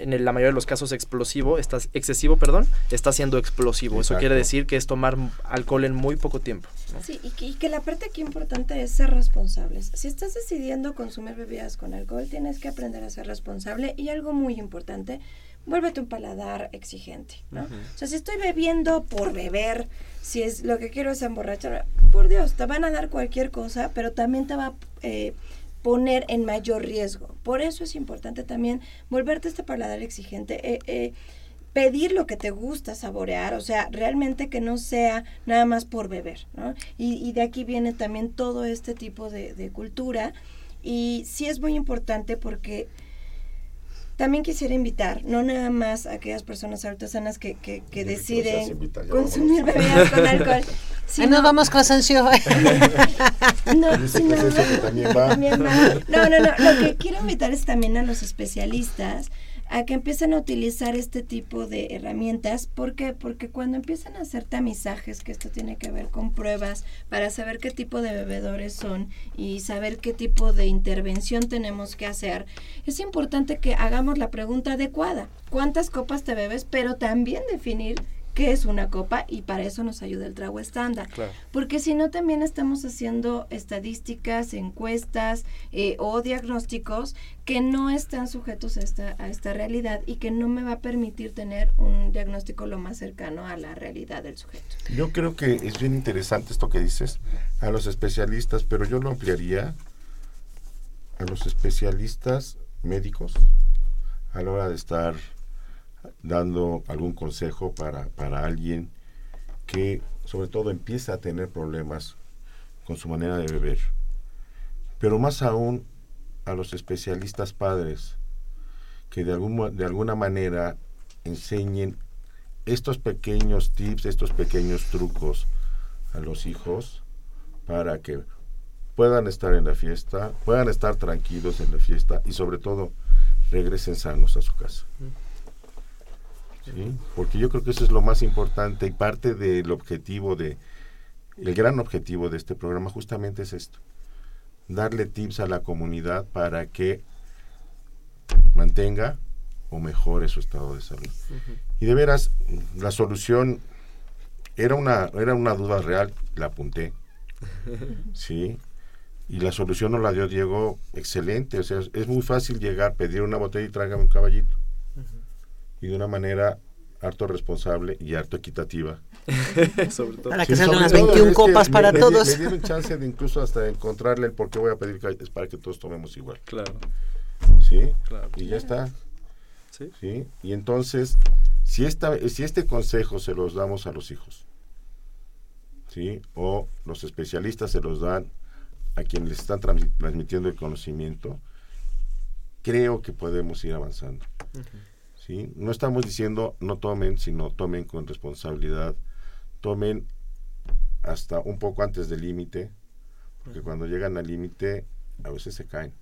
[SPEAKER 13] en el- la mayoría de los casos, explosivo, está, excesivo, perdón, está siendo explosivo. Eso quiere decir que es tomar alcohol en muy poco tiempo. ¿no?
[SPEAKER 12] Sí, y que, y que la parte aquí importante es ser responsables. Si estás decidiendo consumir bebidas con alcohol, tienes que aprender a ser responsable y algo muy importante, vuélvete un paladar exigente, ¿no?
[SPEAKER 14] Ujú.
[SPEAKER 12] O sea, si estoy bebiendo por beber, si es lo que quiero es emborrachar, por Dios, te van a dar cualquier cosa, pero también te va, eh, poner en mayor riesgo. Por eso es importante también volverte este paladar exigente. eh, eh, pedir lo que te gusta saborear, o sea, realmente que no sea nada más por beber, ¿no? Y, y de aquí viene también todo este tipo de, de cultura y sí es muy importante porque también quisiera invitar, no nada más a aquellas personas artesanas que, que, que deciden
[SPEAKER 8] invitar,
[SPEAKER 12] consumir
[SPEAKER 8] vámonos.
[SPEAKER 12] bebidas con <laughs> alcohol.
[SPEAKER 5] Vamos con. <laughs>
[SPEAKER 12] No,
[SPEAKER 8] Dice
[SPEAKER 12] sino-
[SPEAKER 8] que es eso que también va.
[SPEAKER 12] también va. No, no, no. Lo que quiero invitar es también a los especialistas a que empiecen a utilizar este tipo de herramientas. ¿Por qué? Porque cuando empiezan a hacer tamizajes, que esto tiene que ver con pruebas para saber qué tipo de bebedores son y saber qué tipo de intervención tenemos que hacer, es importante que hagamos la pregunta adecuada. ¿Cuántas copas te bebes? Pero también definir qué es una copa y para eso nos ayuda el trago estándar.
[SPEAKER 13] Claro.
[SPEAKER 12] Porque si no, también estamos haciendo estadísticas, encuestas eh, o diagnósticos que no están sujetos a esta, a esta realidad y que no me va a permitir tener un diagnóstico lo más cercano a la realidad del sujeto.
[SPEAKER 8] Yo creo que es bien interesante esto que dices a los especialistas, pero yo lo ampliaría a los especialistas médicos a la hora de estar dando algún consejo para, para alguien que sobre todo empieza a tener problemas con su manera de beber. Pero más aún a los especialistas padres que de, algún, de alguna manera enseñen estos pequeños tips, estos pequeños trucos a los hijos para que puedan estar en la fiesta, puedan estar tranquilos en la fiesta y sobre todo regresen sanos a su casa. ¿Sí? Porque yo creo que eso es lo más importante y parte del objetivo de, el gran objetivo de este programa justamente es esto, darle tips a la comunidad para que mantenga o mejore su estado de salud. Y de veras, la solución era una, era una duda real, la apunté. <laughs> Sí. Y la solución nos la dio Diego excelente. O sea, es- es muy fácil llegar, pedir una botella y trágame un caballito. Y de una manera harto responsable y harto equitativa. <laughs>
[SPEAKER 13] Sobre todo.
[SPEAKER 5] Para que
[SPEAKER 8] Sí,
[SPEAKER 5] salgan las
[SPEAKER 8] todo,
[SPEAKER 5] 21
[SPEAKER 8] es que
[SPEAKER 5] copas
[SPEAKER 8] me-
[SPEAKER 5] para
[SPEAKER 8] me
[SPEAKER 5] todos.
[SPEAKER 8] Me dieron chance de incluso hasta encontrarle el por qué voy a pedir caballitos para que todos tomemos igual.
[SPEAKER 13] Claro.
[SPEAKER 8] ¿Sí?
[SPEAKER 13] Claro.
[SPEAKER 8] Y ya está.
[SPEAKER 13] Sí.
[SPEAKER 8] ¿Sí? Y entonces, si, esta, si este consejo se los damos a los hijos, ¿sí? O los especialistas se los dan a quienes les están trans- transmitiendo el conocimiento, creo que podemos ir avanzando. ¿Sí? No estamos diciendo no tomen, sino tomen con responsabilidad, tomen hasta un poco antes del límite, porque cuando llegan al límite a veces se caen.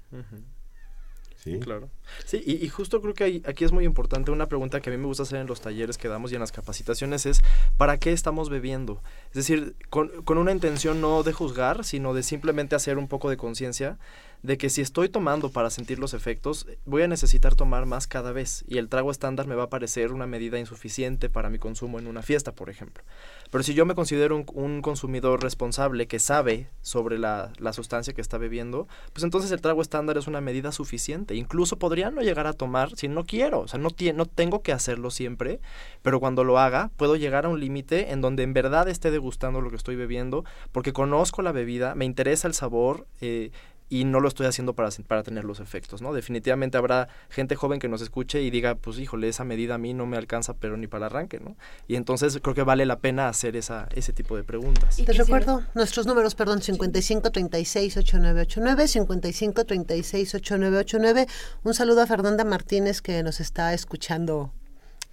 [SPEAKER 8] ¿sí?
[SPEAKER 13] Claro. Sí, y, y justo creo que aquí es muy importante una pregunta que a mí me gusta hacer en los talleres que damos y en las capacitaciones es ¿para qué estamos bebiendo? Es decir, con, con una intención no de juzgar, sino de simplemente hacer un poco de conciencia de que si estoy tomando para sentir los efectos, voy a necesitar tomar más cada vez y el trago estándar me va a parecer una medida insuficiente para mi consumo en una fiesta, por ejemplo. Pero si yo me considero un, un consumidor responsable que sabe sobre la, la sustancia que está bebiendo, pues entonces el trago estándar es una medida suficiente. Incluso podría no llegar a tomar si no quiero, o sea, no, no tengo que hacerlo siempre, pero cuando lo haga puedo llegar a un límite en donde en verdad esté degustando lo que estoy bebiendo, porque conozco la bebida, me interesa el sabor. eh, y no lo estoy haciendo para, para tener los efectos, ¿no? Definitivamente habrá gente joven que nos escuche y diga, pues híjole, esa medida a mí no me alcanza, pero ni para arranque, ¿no? Y entonces creo que vale la pena hacer esa, ese tipo de preguntas.
[SPEAKER 5] Te recuerdo nuestros números, perdón, 55 36 8989, 55 36 8989. Un saludo a Fernanda Martínez que nos está escuchando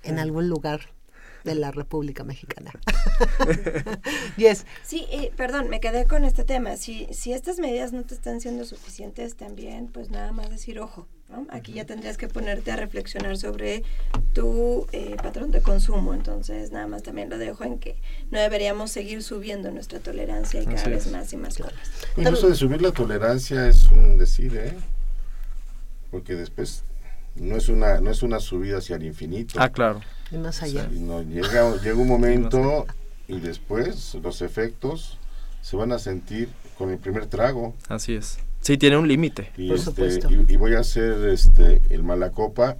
[SPEAKER 5] en algún lugar de la República Mexicana. <laughs> yes.
[SPEAKER 12] Sí, eh, perdón, me quedé con este tema. Si, si estas medidas no te están siendo suficientes también, pues nada más decir ojo. ¿no? Aquí ya tendrías que ponerte a reflexionar sobre tu eh, patrón de consumo. Entonces, nada más también lo dejo en que no deberíamos seguir subiendo nuestra tolerancia y cada
[SPEAKER 8] Así
[SPEAKER 12] vez
[SPEAKER 8] es.
[SPEAKER 12] más y más copas.
[SPEAKER 8] Incluso de subir la tolerancia es un decir, ¿eh? Porque después no es una no es una subida hacia el infinito.
[SPEAKER 13] Ah, claro.
[SPEAKER 5] Más allá.
[SPEAKER 8] No, llega, llega un <laughs> momento y después los efectos se van a sentir con el primer trago.
[SPEAKER 13] Así es. Sí, tiene un límite.
[SPEAKER 8] Y, este, y, y voy a hacer este el malacopa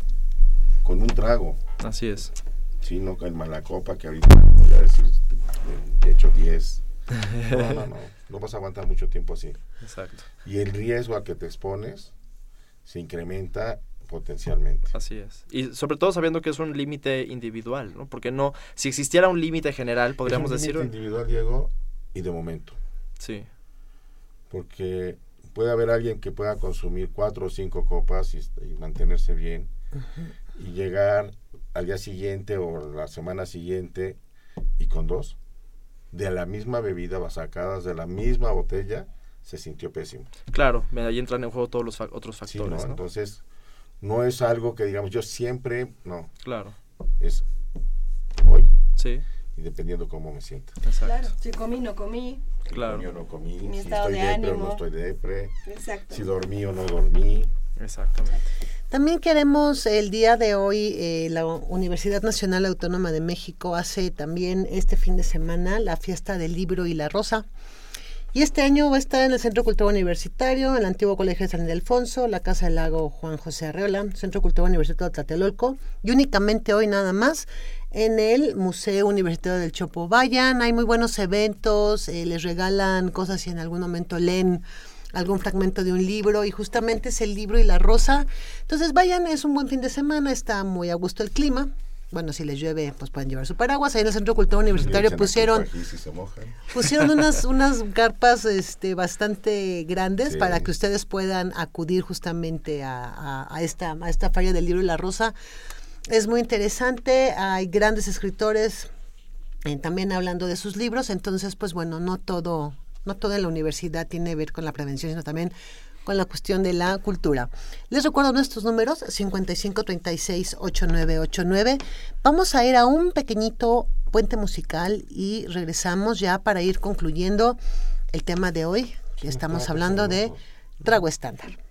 [SPEAKER 8] con un trago.
[SPEAKER 13] Así es.
[SPEAKER 8] Sí, no el malacopa que ahorita voy a decir de hecho 10. No, no, no. No vas a aguantar mucho tiempo así.
[SPEAKER 13] Exacto.
[SPEAKER 8] Y el riesgo a que te expones se incrementa potencialmente.
[SPEAKER 13] Así es. Y sobre todo sabiendo que es un límite individual, ¿no? Porque no, si existiera un límite general, podríamos
[SPEAKER 8] es un
[SPEAKER 13] decir...
[SPEAKER 8] límite individual, Diego, y de momento.
[SPEAKER 13] Sí.
[SPEAKER 8] Porque puede haber alguien que pueda consumir cuatro o cinco copas y, y mantenerse bien y llegar al día siguiente o la semana siguiente y con dos de la misma bebida sacadas de la misma botella se sintió pésimo.
[SPEAKER 13] Claro, ahí entran en juego todos los fa- otros
[SPEAKER 8] Sí,
[SPEAKER 13] factores,
[SPEAKER 8] ¿no?
[SPEAKER 13] ¿no?
[SPEAKER 8] Entonces, no es algo que digamos yo siempre, no,
[SPEAKER 13] Claro.
[SPEAKER 8] es hoy
[SPEAKER 13] Sí.
[SPEAKER 8] y dependiendo cómo me siento.
[SPEAKER 13] Exacto.
[SPEAKER 12] Claro, si comí, no comí.
[SPEAKER 13] Claro.
[SPEAKER 8] Comí o no comí,
[SPEAKER 12] Mi
[SPEAKER 8] si
[SPEAKER 12] estado
[SPEAKER 8] estoy
[SPEAKER 12] de
[SPEAKER 8] depre o no estoy depre,
[SPEAKER 12] Exacto.
[SPEAKER 8] si dormí o no dormí.
[SPEAKER 13] Exactamente.
[SPEAKER 5] También queremos el día de hoy, eh, la Universidad Nacional Autónoma de México hace también este fin de semana la fiesta del libro y la rosa. Y este año va a estar en el Centro Cultural Universitario, en el antiguo Colegio de San Ildefonso, la Casa del Lago Juan José Arreola, Centro Cultural Universitario de Tlatelolco, y únicamente hoy nada más en el Museo Universitario del Chopo. Vayan, hay muy buenos eventos, eh, les regalan cosas y en algún momento leen algún fragmento de un libro y justamente es el libro y la rosa. Entonces vayan, es un buen fin de semana, está muy a gusto el clima. Bueno, si les llueve, pues pueden llevar su paraguas. Ahí en el Centro Cultural Universitario pusieron pusieron <laughs> unas unas carpas este bastante grandes
[SPEAKER 8] Sí.
[SPEAKER 5] para que ustedes puedan acudir justamente a, a- a esta a esta feria del libro y la rosa es muy interesante hay grandes escritores eh, también hablando de sus libros entonces pues bueno no todo no todo en la universidad tiene que ver con la prevención sino también con la cuestión de la cultura. Les recuerdo nuestros números 55368989. Vamos a ir a un pequeñito puente musical y regresamos ya para ir concluyendo el tema de hoy. que Estamos hablando de trago estándar.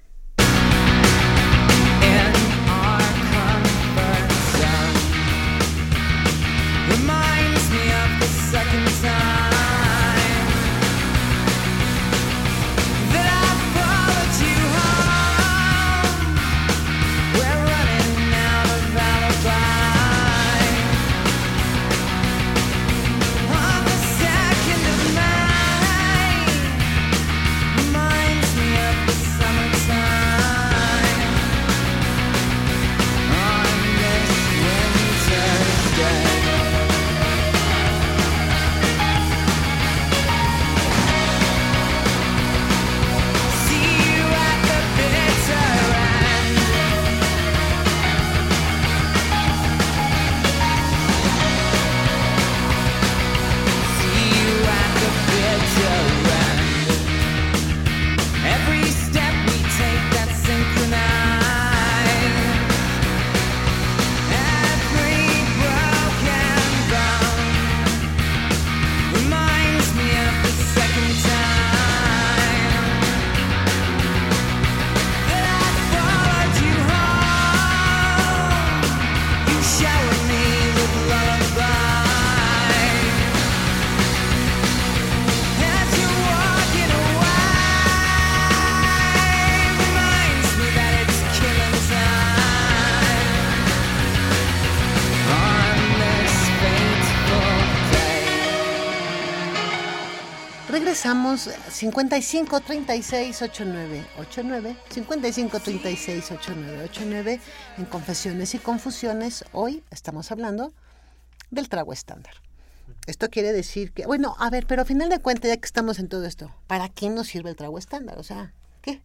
[SPEAKER 5] Regresamos 55 36 89 89 55 36 89 89 en Confesiones y Confusiones. Hoy estamos hablando del trago estándar. Esto quiere decir que, bueno, a ver, pero a final de cuentas, ya que estamos en todo esto, ¿para qué nos sirve el trago estándar? O sea, ¿qué?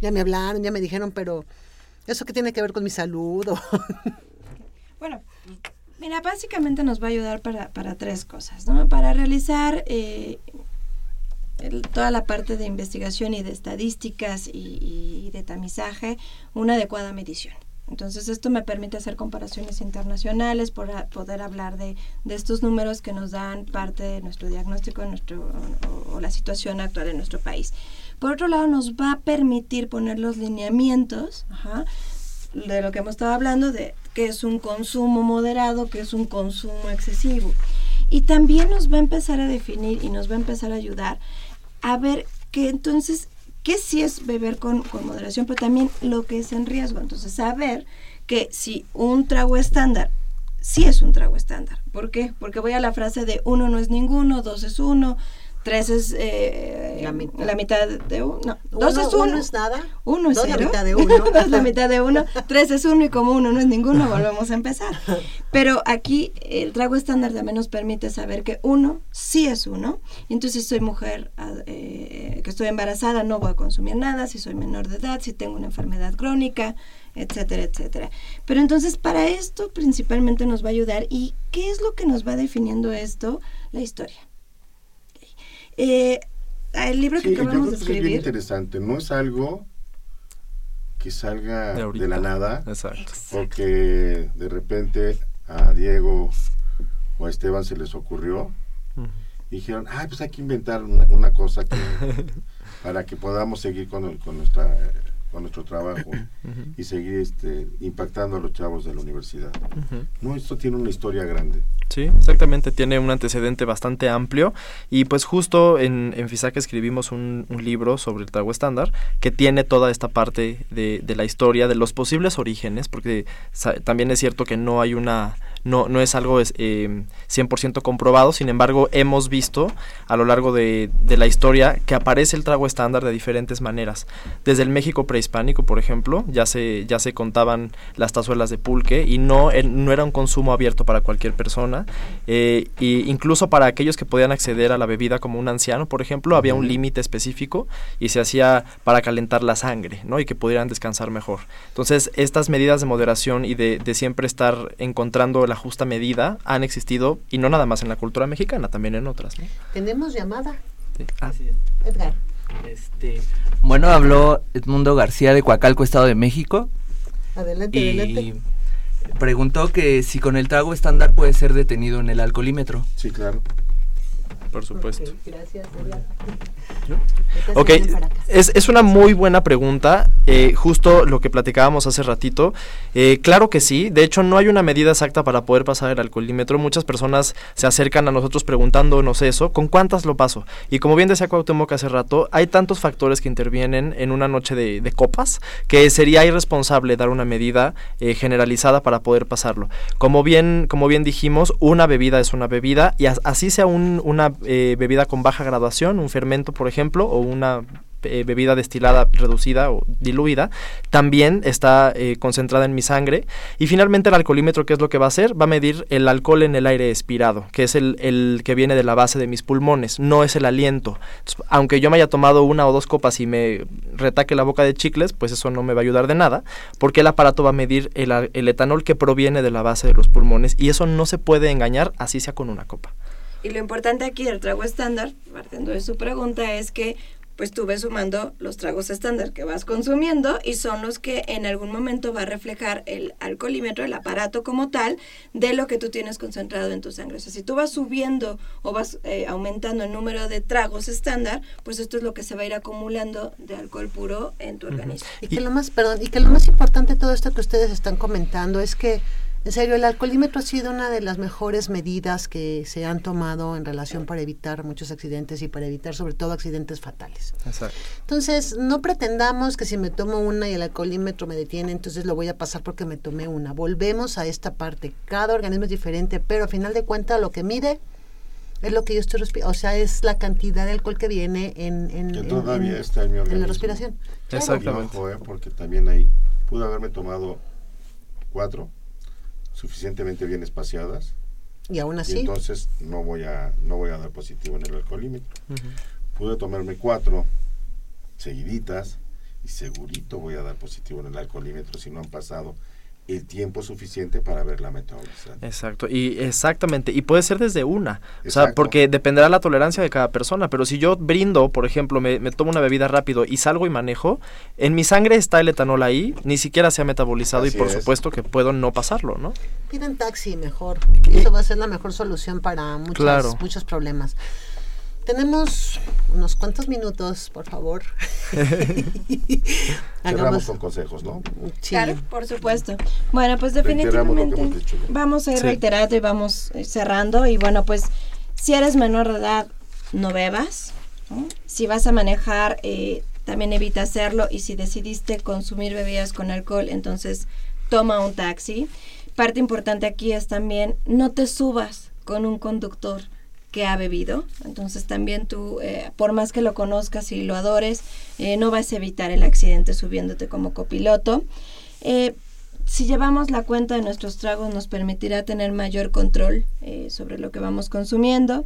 [SPEAKER 5] Ya me hablaron, ya me dijeron, pero ¿eso qué tiene que ver con mi salud? O- <laughs>
[SPEAKER 12] Bueno, mira, básicamente nos va a ayudar para, para tres cosas, ¿no? Para realizar eh, el- toda la parte de investigación y de estadísticas y, y de tamizaje, una adecuada medición. Entonces esto me permite hacer comparaciones internacionales, por poder hablar de, de estos números que nos dan parte de nuestro diagnóstico de nuestro, o, o la situación actual en nuestro país. Por otro lado, nos va a permitir poner los lineamientos ajá, de lo que hemos estado hablando, de qué es un consumo moderado, qué es un consumo excesivo. Y también nos va a empezar a definir y nos va a empezar a ayudar a ver que entonces, qué sí es beber con, con moderación, pero también lo que es en riesgo. Entonces, saber que si un trago estándar, sí es un trago estándar. ¿Por qué? Porque voy a la frase de uno no es ninguno, dos es uno, tres es eh,
[SPEAKER 5] La
[SPEAKER 12] la,
[SPEAKER 5] mitad.
[SPEAKER 12] de uno. No, dos
[SPEAKER 5] Uno-
[SPEAKER 12] es uno.
[SPEAKER 5] uno es nada.
[SPEAKER 12] Uno es
[SPEAKER 5] Dos la mitad de <laughs> uno.
[SPEAKER 12] dos la mitad de uno. <laughs> Tres es uno y como uno no es ninguno, volvemos a empezar. Pero aquí el trago estándar también nos permite saber que uno sí es uno. Entonces si soy mujer ah, eh, que estoy embarazada, no voy a consumir nada. Si soy menor de edad, si tengo una enfermedad crónica, etcétera, etcétera. Pero entonces para esto principalmente nos va a ayudar. ¿Y qué es lo que nos va definiendo esto? La historia. Eh, el libro que
[SPEAKER 8] Sí, yo
[SPEAKER 12] acabamos
[SPEAKER 8] creo
[SPEAKER 12] de
[SPEAKER 8] que es bien
[SPEAKER 12] escribir.
[SPEAKER 8] interesante. No es algo que salga
[SPEAKER 13] De
[SPEAKER 8] la nada.
[SPEAKER 13] Exacto.
[SPEAKER 8] Porque de repente a Diego o a Esteban se les ocurrió y dijeron, ah, pues hay que inventar una, una cosa que, <laughs> para que podamos seguir con, el- con nuestra con nuestro trabajo <clears throat> y seguir este, impactando a los chavos de la universidad.
[SPEAKER 13] Ujú.
[SPEAKER 8] No, esto tiene una historia grande.
[SPEAKER 13] Sí, exactamente, tiene un antecedente bastante amplio y pues justo en, en FISAC escribimos un, un libro sobre el trago estándar que tiene toda esta parte de, de la historia, de los posibles orígenes, porque también es cierto que no hay una, no, no es algo es, eh, 100% comprobado, sin embargo hemos visto a lo largo de, de la historia que aparece el trago estándar de diferentes maneras. Desde el México prehispánico, por ejemplo, ya se, ya se contaban las tazuelas de pulque y no, no era un consumo abierto para cualquier persona. eh, y incluso para aquellos que podían acceder a la bebida como un anciano, por ejemplo, había un límite específico y se hacía para calentar la sangre, ¿no? Y que pudieran descansar mejor. Entonces, estas medidas de moderación y de, de siempre estar encontrando la justa medida han existido, y no nada más en la cultura mexicana, también en otras, ¿no?
[SPEAKER 5] Tenemos llamada.
[SPEAKER 13] Sí.
[SPEAKER 5] Edgar.
[SPEAKER 9] Este, bueno, habló Edmundo García de Coacalco, Estado de México,
[SPEAKER 5] Adelante,
[SPEAKER 9] y
[SPEAKER 5] adelante.
[SPEAKER 9] preguntó que si con el trago estándar puede ser detenido en el alcoholímetro.
[SPEAKER 8] Sí, claro.
[SPEAKER 13] Por supuesto.
[SPEAKER 5] Ok, gracias.
[SPEAKER 13] Ok, es, es una muy buena pregunta, eh, justo lo que platicábamos hace ratito. Eh, claro que sí, de hecho no hay una medida exacta para poder pasar el alcoholímetro. Muchas personas se acercan a nosotros preguntándonos eso, ¿con cuántas lo paso? Y como bien decía Cuauhtémoc hace rato, hay tantos factores que intervienen en una noche de, de copas que sería irresponsable dar una medida eh, generalizada para poder pasarlo. Como bien, como bien dijimos, una bebida es una bebida y as- así sea un- una eh, bebida con baja graduación, un fermento, por ejemplo, o una eh, bebida destilada reducida o diluida, también está eh, concentrada en mi sangre. Y finalmente el alcoholímetro, ¿qué es lo que va a hacer? Va a medir el alcohol en el aire expirado, que es el, que viene de la base de mis pulmones, no es el aliento. Aunque yo me haya tomado una o dos copas y me retaque la boca de chicles, pues eso no me va a ayudar de nada, porque el aparato va a medir el, el etanol que proviene de la base de los pulmones y eso no se puede engañar así sea con una copa.
[SPEAKER 12] Y lo importante aquí del trago estándar, partiendo de su pregunta, es que pues tú ves sumando los tragos estándar que vas consumiendo y son los que en algún momento va a reflejar el alcoholímetro, el aparato como tal, de lo que tú tienes concentrado en tu sangre. O sea, si tú vas subiendo o vas eh, aumentando el número de tragos estándar, pues esto es lo que se va a ir acumulando de alcohol puro en tu organismo.
[SPEAKER 5] Y que lo más, perdón, y que lo más importante de todo esto que ustedes están comentando es que, en serio, el alcoholímetro ha sido una de las mejores medidas que se han tomado en relación para evitar muchos accidentes y para evitar sobre todo accidentes fatales.
[SPEAKER 13] Exacto.
[SPEAKER 5] Entonces, no pretendamos que si me tomo una y el alcoholímetro me detiene, entonces lo voy a pasar porque me tomé una. Volvemos a esta parte. Cada organismo es diferente, pero a final de cuentas lo que mide es lo que yo estoy respirando. O sea, es la cantidad de alcohol que viene en, en,
[SPEAKER 8] Que
[SPEAKER 5] en-
[SPEAKER 8] todavía
[SPEAKER 5] en-
[SPEAKER 8] está en mi
[SPEAKER 5] en
[SPEAKER 8] organismo.
[SPEAKER 5] la respiración. Claro.
[SPEAKER 13] Exactamente.
[SPEAKER 8] Y ojo, eh, porque también ahí pude haberme tomado cuatro suficientemente bien espaciadas.
[SPEAKER 5] Y aún
[SPEAKER 8] y
[SPEAKER 5] así,
[SPEAKER 8] entonces no voy a no voy a dar positivo en el alcoholímetro. Pude tomarme cuatro seguiditas y segurito voy a dar positivo en el alcoholímetro si no han pasado el tiempo suficiente para ver la metabolizada.
[SPEAKER 13] Exacto, y exactamente, y puede ser desde una, o sea, porque dependerá la tolerancia de cada persona, pero si yo brindo, por ejemplo, me, me tomo una bebida rápido y salgo y manejo, en mi sangre está el etanol ahí, ni siquiera se ha metabolizado
[SPEAKER 8] Así
[SPEAKER 13] y por
[SPEAKER 8] es.
[SPEAKER 13] supuesto que puedo no pasarlo, ¿no?
[SPEAKER 5] piden taxi mejor. Eso va a ser la mejor solución para muchos,
[SPEAKER 13] Claro.
[SPEAKER 5] muchos problemas. Tenemos unos cuantos minutos, por favor. <laughs>
[SPEAKER 8] Cerramos con consejos, ¿no?
[SPEAKER 5] Sí.
[SPEAKER 12] Claro, por supuesto. Bueno, pues definitivamente
[SPEAKER 8] dicho
[SPEAKER 12] vamos a ir
[SPEAKER 13] Sí.
[SPEAKER 12] reiterando y vamos eh, cerrando. Y bueno, pues si eres menor de edad, no bebas. ¿no? Si vas a manejar, eh, también evita hacerlo. Y si decidiste consumir bebidas con alcohol, entonces toma un taxi. Parte importante aquí es también no te subas con un conductor que ha bebido. Entonces también tú, eh, por más que lo conozcas y lo adores, eh, no vas a evitar el accidente subiéndote como copiloto. Eh, si llevamos la cuenta de nuestros tragos nos permitirá tener mayor control sobre lo que vamos consumiendo.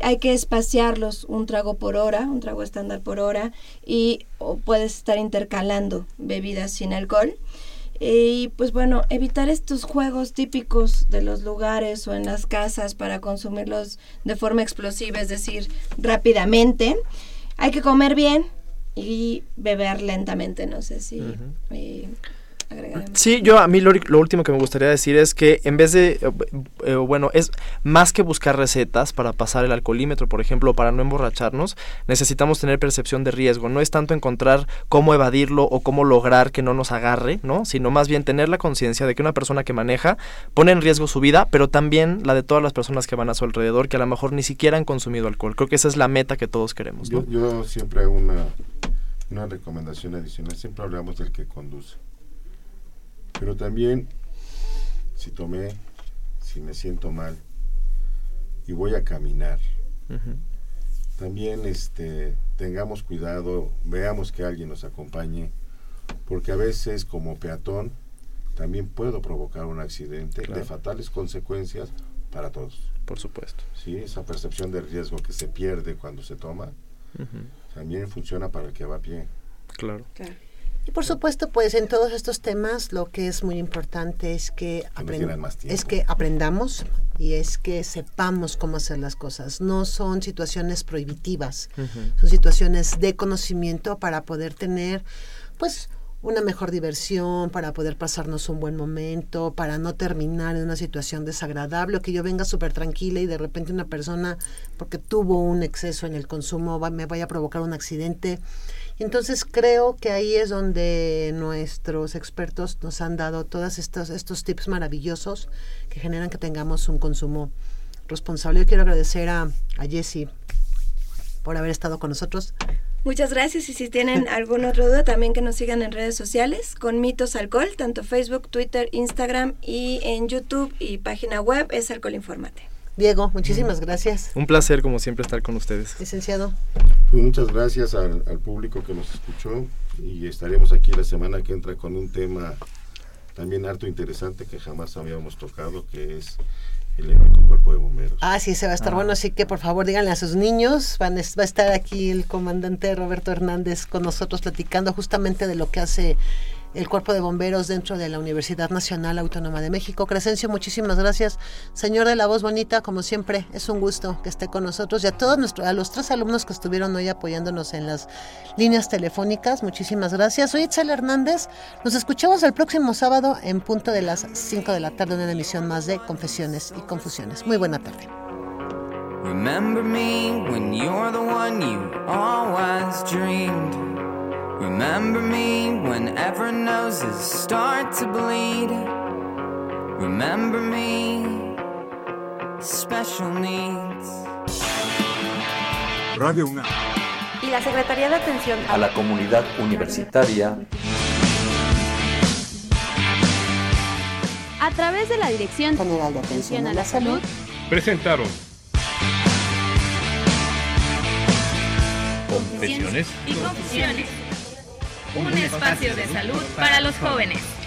[SPEAKER 12] Hay que espaciarlos un trago por hora, un trago estándar por hora, y puedes estar intercalando bebidas sin alcohol. Y pues bueno, evitar estos juegos típicos de los lugares o en las casas para consumirlos de forma explosiva, es decir, rápidamente. Hay que comer bien y beber lentamente, no sé si eh.
[SPEAKER 13] Sí, yo a mí lo, lo último que me gustaría decir es que en vez de, eh, eh, bueno, es más que buscar recetas para pasar el alcoholímetro, por ejemplo, para no emborracharnos, necesitamos tener percepción de riesgo. No es tanto encontrar cómo evadirlo o cómo lograr que no nos agarre, ¿no? Sino más bien tener la conciencia de que una persona que maneja pone en riesgo su vida, pero también la de todas las personas que van a su alrededor, que a lo mejor ni siquiera han consumido alcohol. Creo que esa es la meta que todos queremos, ¿no?
[SPEAKER 8] Yo, yo siempre hago una, una recomendación adicional. Siempre hablamos del que conduce. Pero también, si tomé, si me siento mal y voy a caminar, también este, tengamos cuidado, veamos que alguien nos acompañe, porque a veces como peatón también puedo provocar un accidente
[SPEAKER 13] Claro.
[SPEAKER 8] de fatales consecuencias para todos.
[SPEAKER 13] Por supuesto.
[SPEAKER 8] Sí, esa percepción de riesgo que se pierde cuando se toma, también funciona para el que va a pie.
[SPEAKER 13] Claro.
[SPEAKER 5] Y por supuesto, pues en todos estos temas lo que es muy importante es que, es que aprendamos y es que sepamos cómo hacer las cosas. No son situaciones prohibitivas, son situaciones de conocimiento para poder tener, pues, una mejor diversión, para poder pasarnos un buen momento, para no terminar en una situación desagradable, o que yo venga súper tranquila y de repente una persona, porque tuvo un exceso en el consumo, va- me vaya a provocar un accidente. Entonces creo que ahí es donde nuestros expertos nos han dado todos estos, estos tips maravillosos que generan que tengamos un consumo responsable. Yo quiero agradecer a, a Jessie por haber estado con nosotros.
[SPEAKER 12] Muchas gracias y si tienen <laughs> alguna otra duda también que nos sigan en redes sociales con Mitos Alcohol, tanto Facebook, Twitter, Instagram y en YouTube y página web es Alcohol Informate.
[SPEAKER 5] Diego, muchísimas gracias.
[SPEAKER 13] Un placer, como siempre, estar con ustedes.
[SPEAKER 5] Licenciado.
[SPEAKER 8] Pues muchas gracias al, al público que nos escuchó y estaremos aquí la semana que entra con un tema también harto interesante que jamás habíamos tocado, que es el cuerpo de bomberos.
[SPEAKER 5] Ah, sí, se va a estar
[SPEAKER 8] Ah.
[SPEAKER 5] bueno, así que por favor díganle a sus niños, van, es- va a estar aquí el comandante Roberto Hernández con nosotros platicando justamente de lo que hace el cuerpo de bomberos dentro de la Universidad Nacional Autónoma de México. Crescencio, muchísimas gracias. Señor de la voz bonita, como siempre, es un gusto que esté con nosotros y a todos nuestros, a los tres alumnos que estuvieron hoy apoyándonos en las líneas telefónicas, muchísimas gracias. Soy Itzel Hernández, nos escuchamos el próximo sábado en punto de las 5 de la tarde en una emisión más de Confesiones y Confusiones. Muy buena tarde.
[SPEAKER 6] Remember me whenever noses start to bleed. Remember me, special needs.
[SPEAKER 3] Radio UNAM.
[SPEAKER 2] Y la Secretaría de Atención
[SPEAKER 3] A la comunidad universitaria
[SPEAKER 4] A través de la Dirección
[SPEAKER 5] General de
[SPEAKER 4] Atención a la Salud,
[SPEAKER 14] Presentaron Confesiones
[SPEAKER 7] y confusiones. Un espacio de salud para los jóvenes.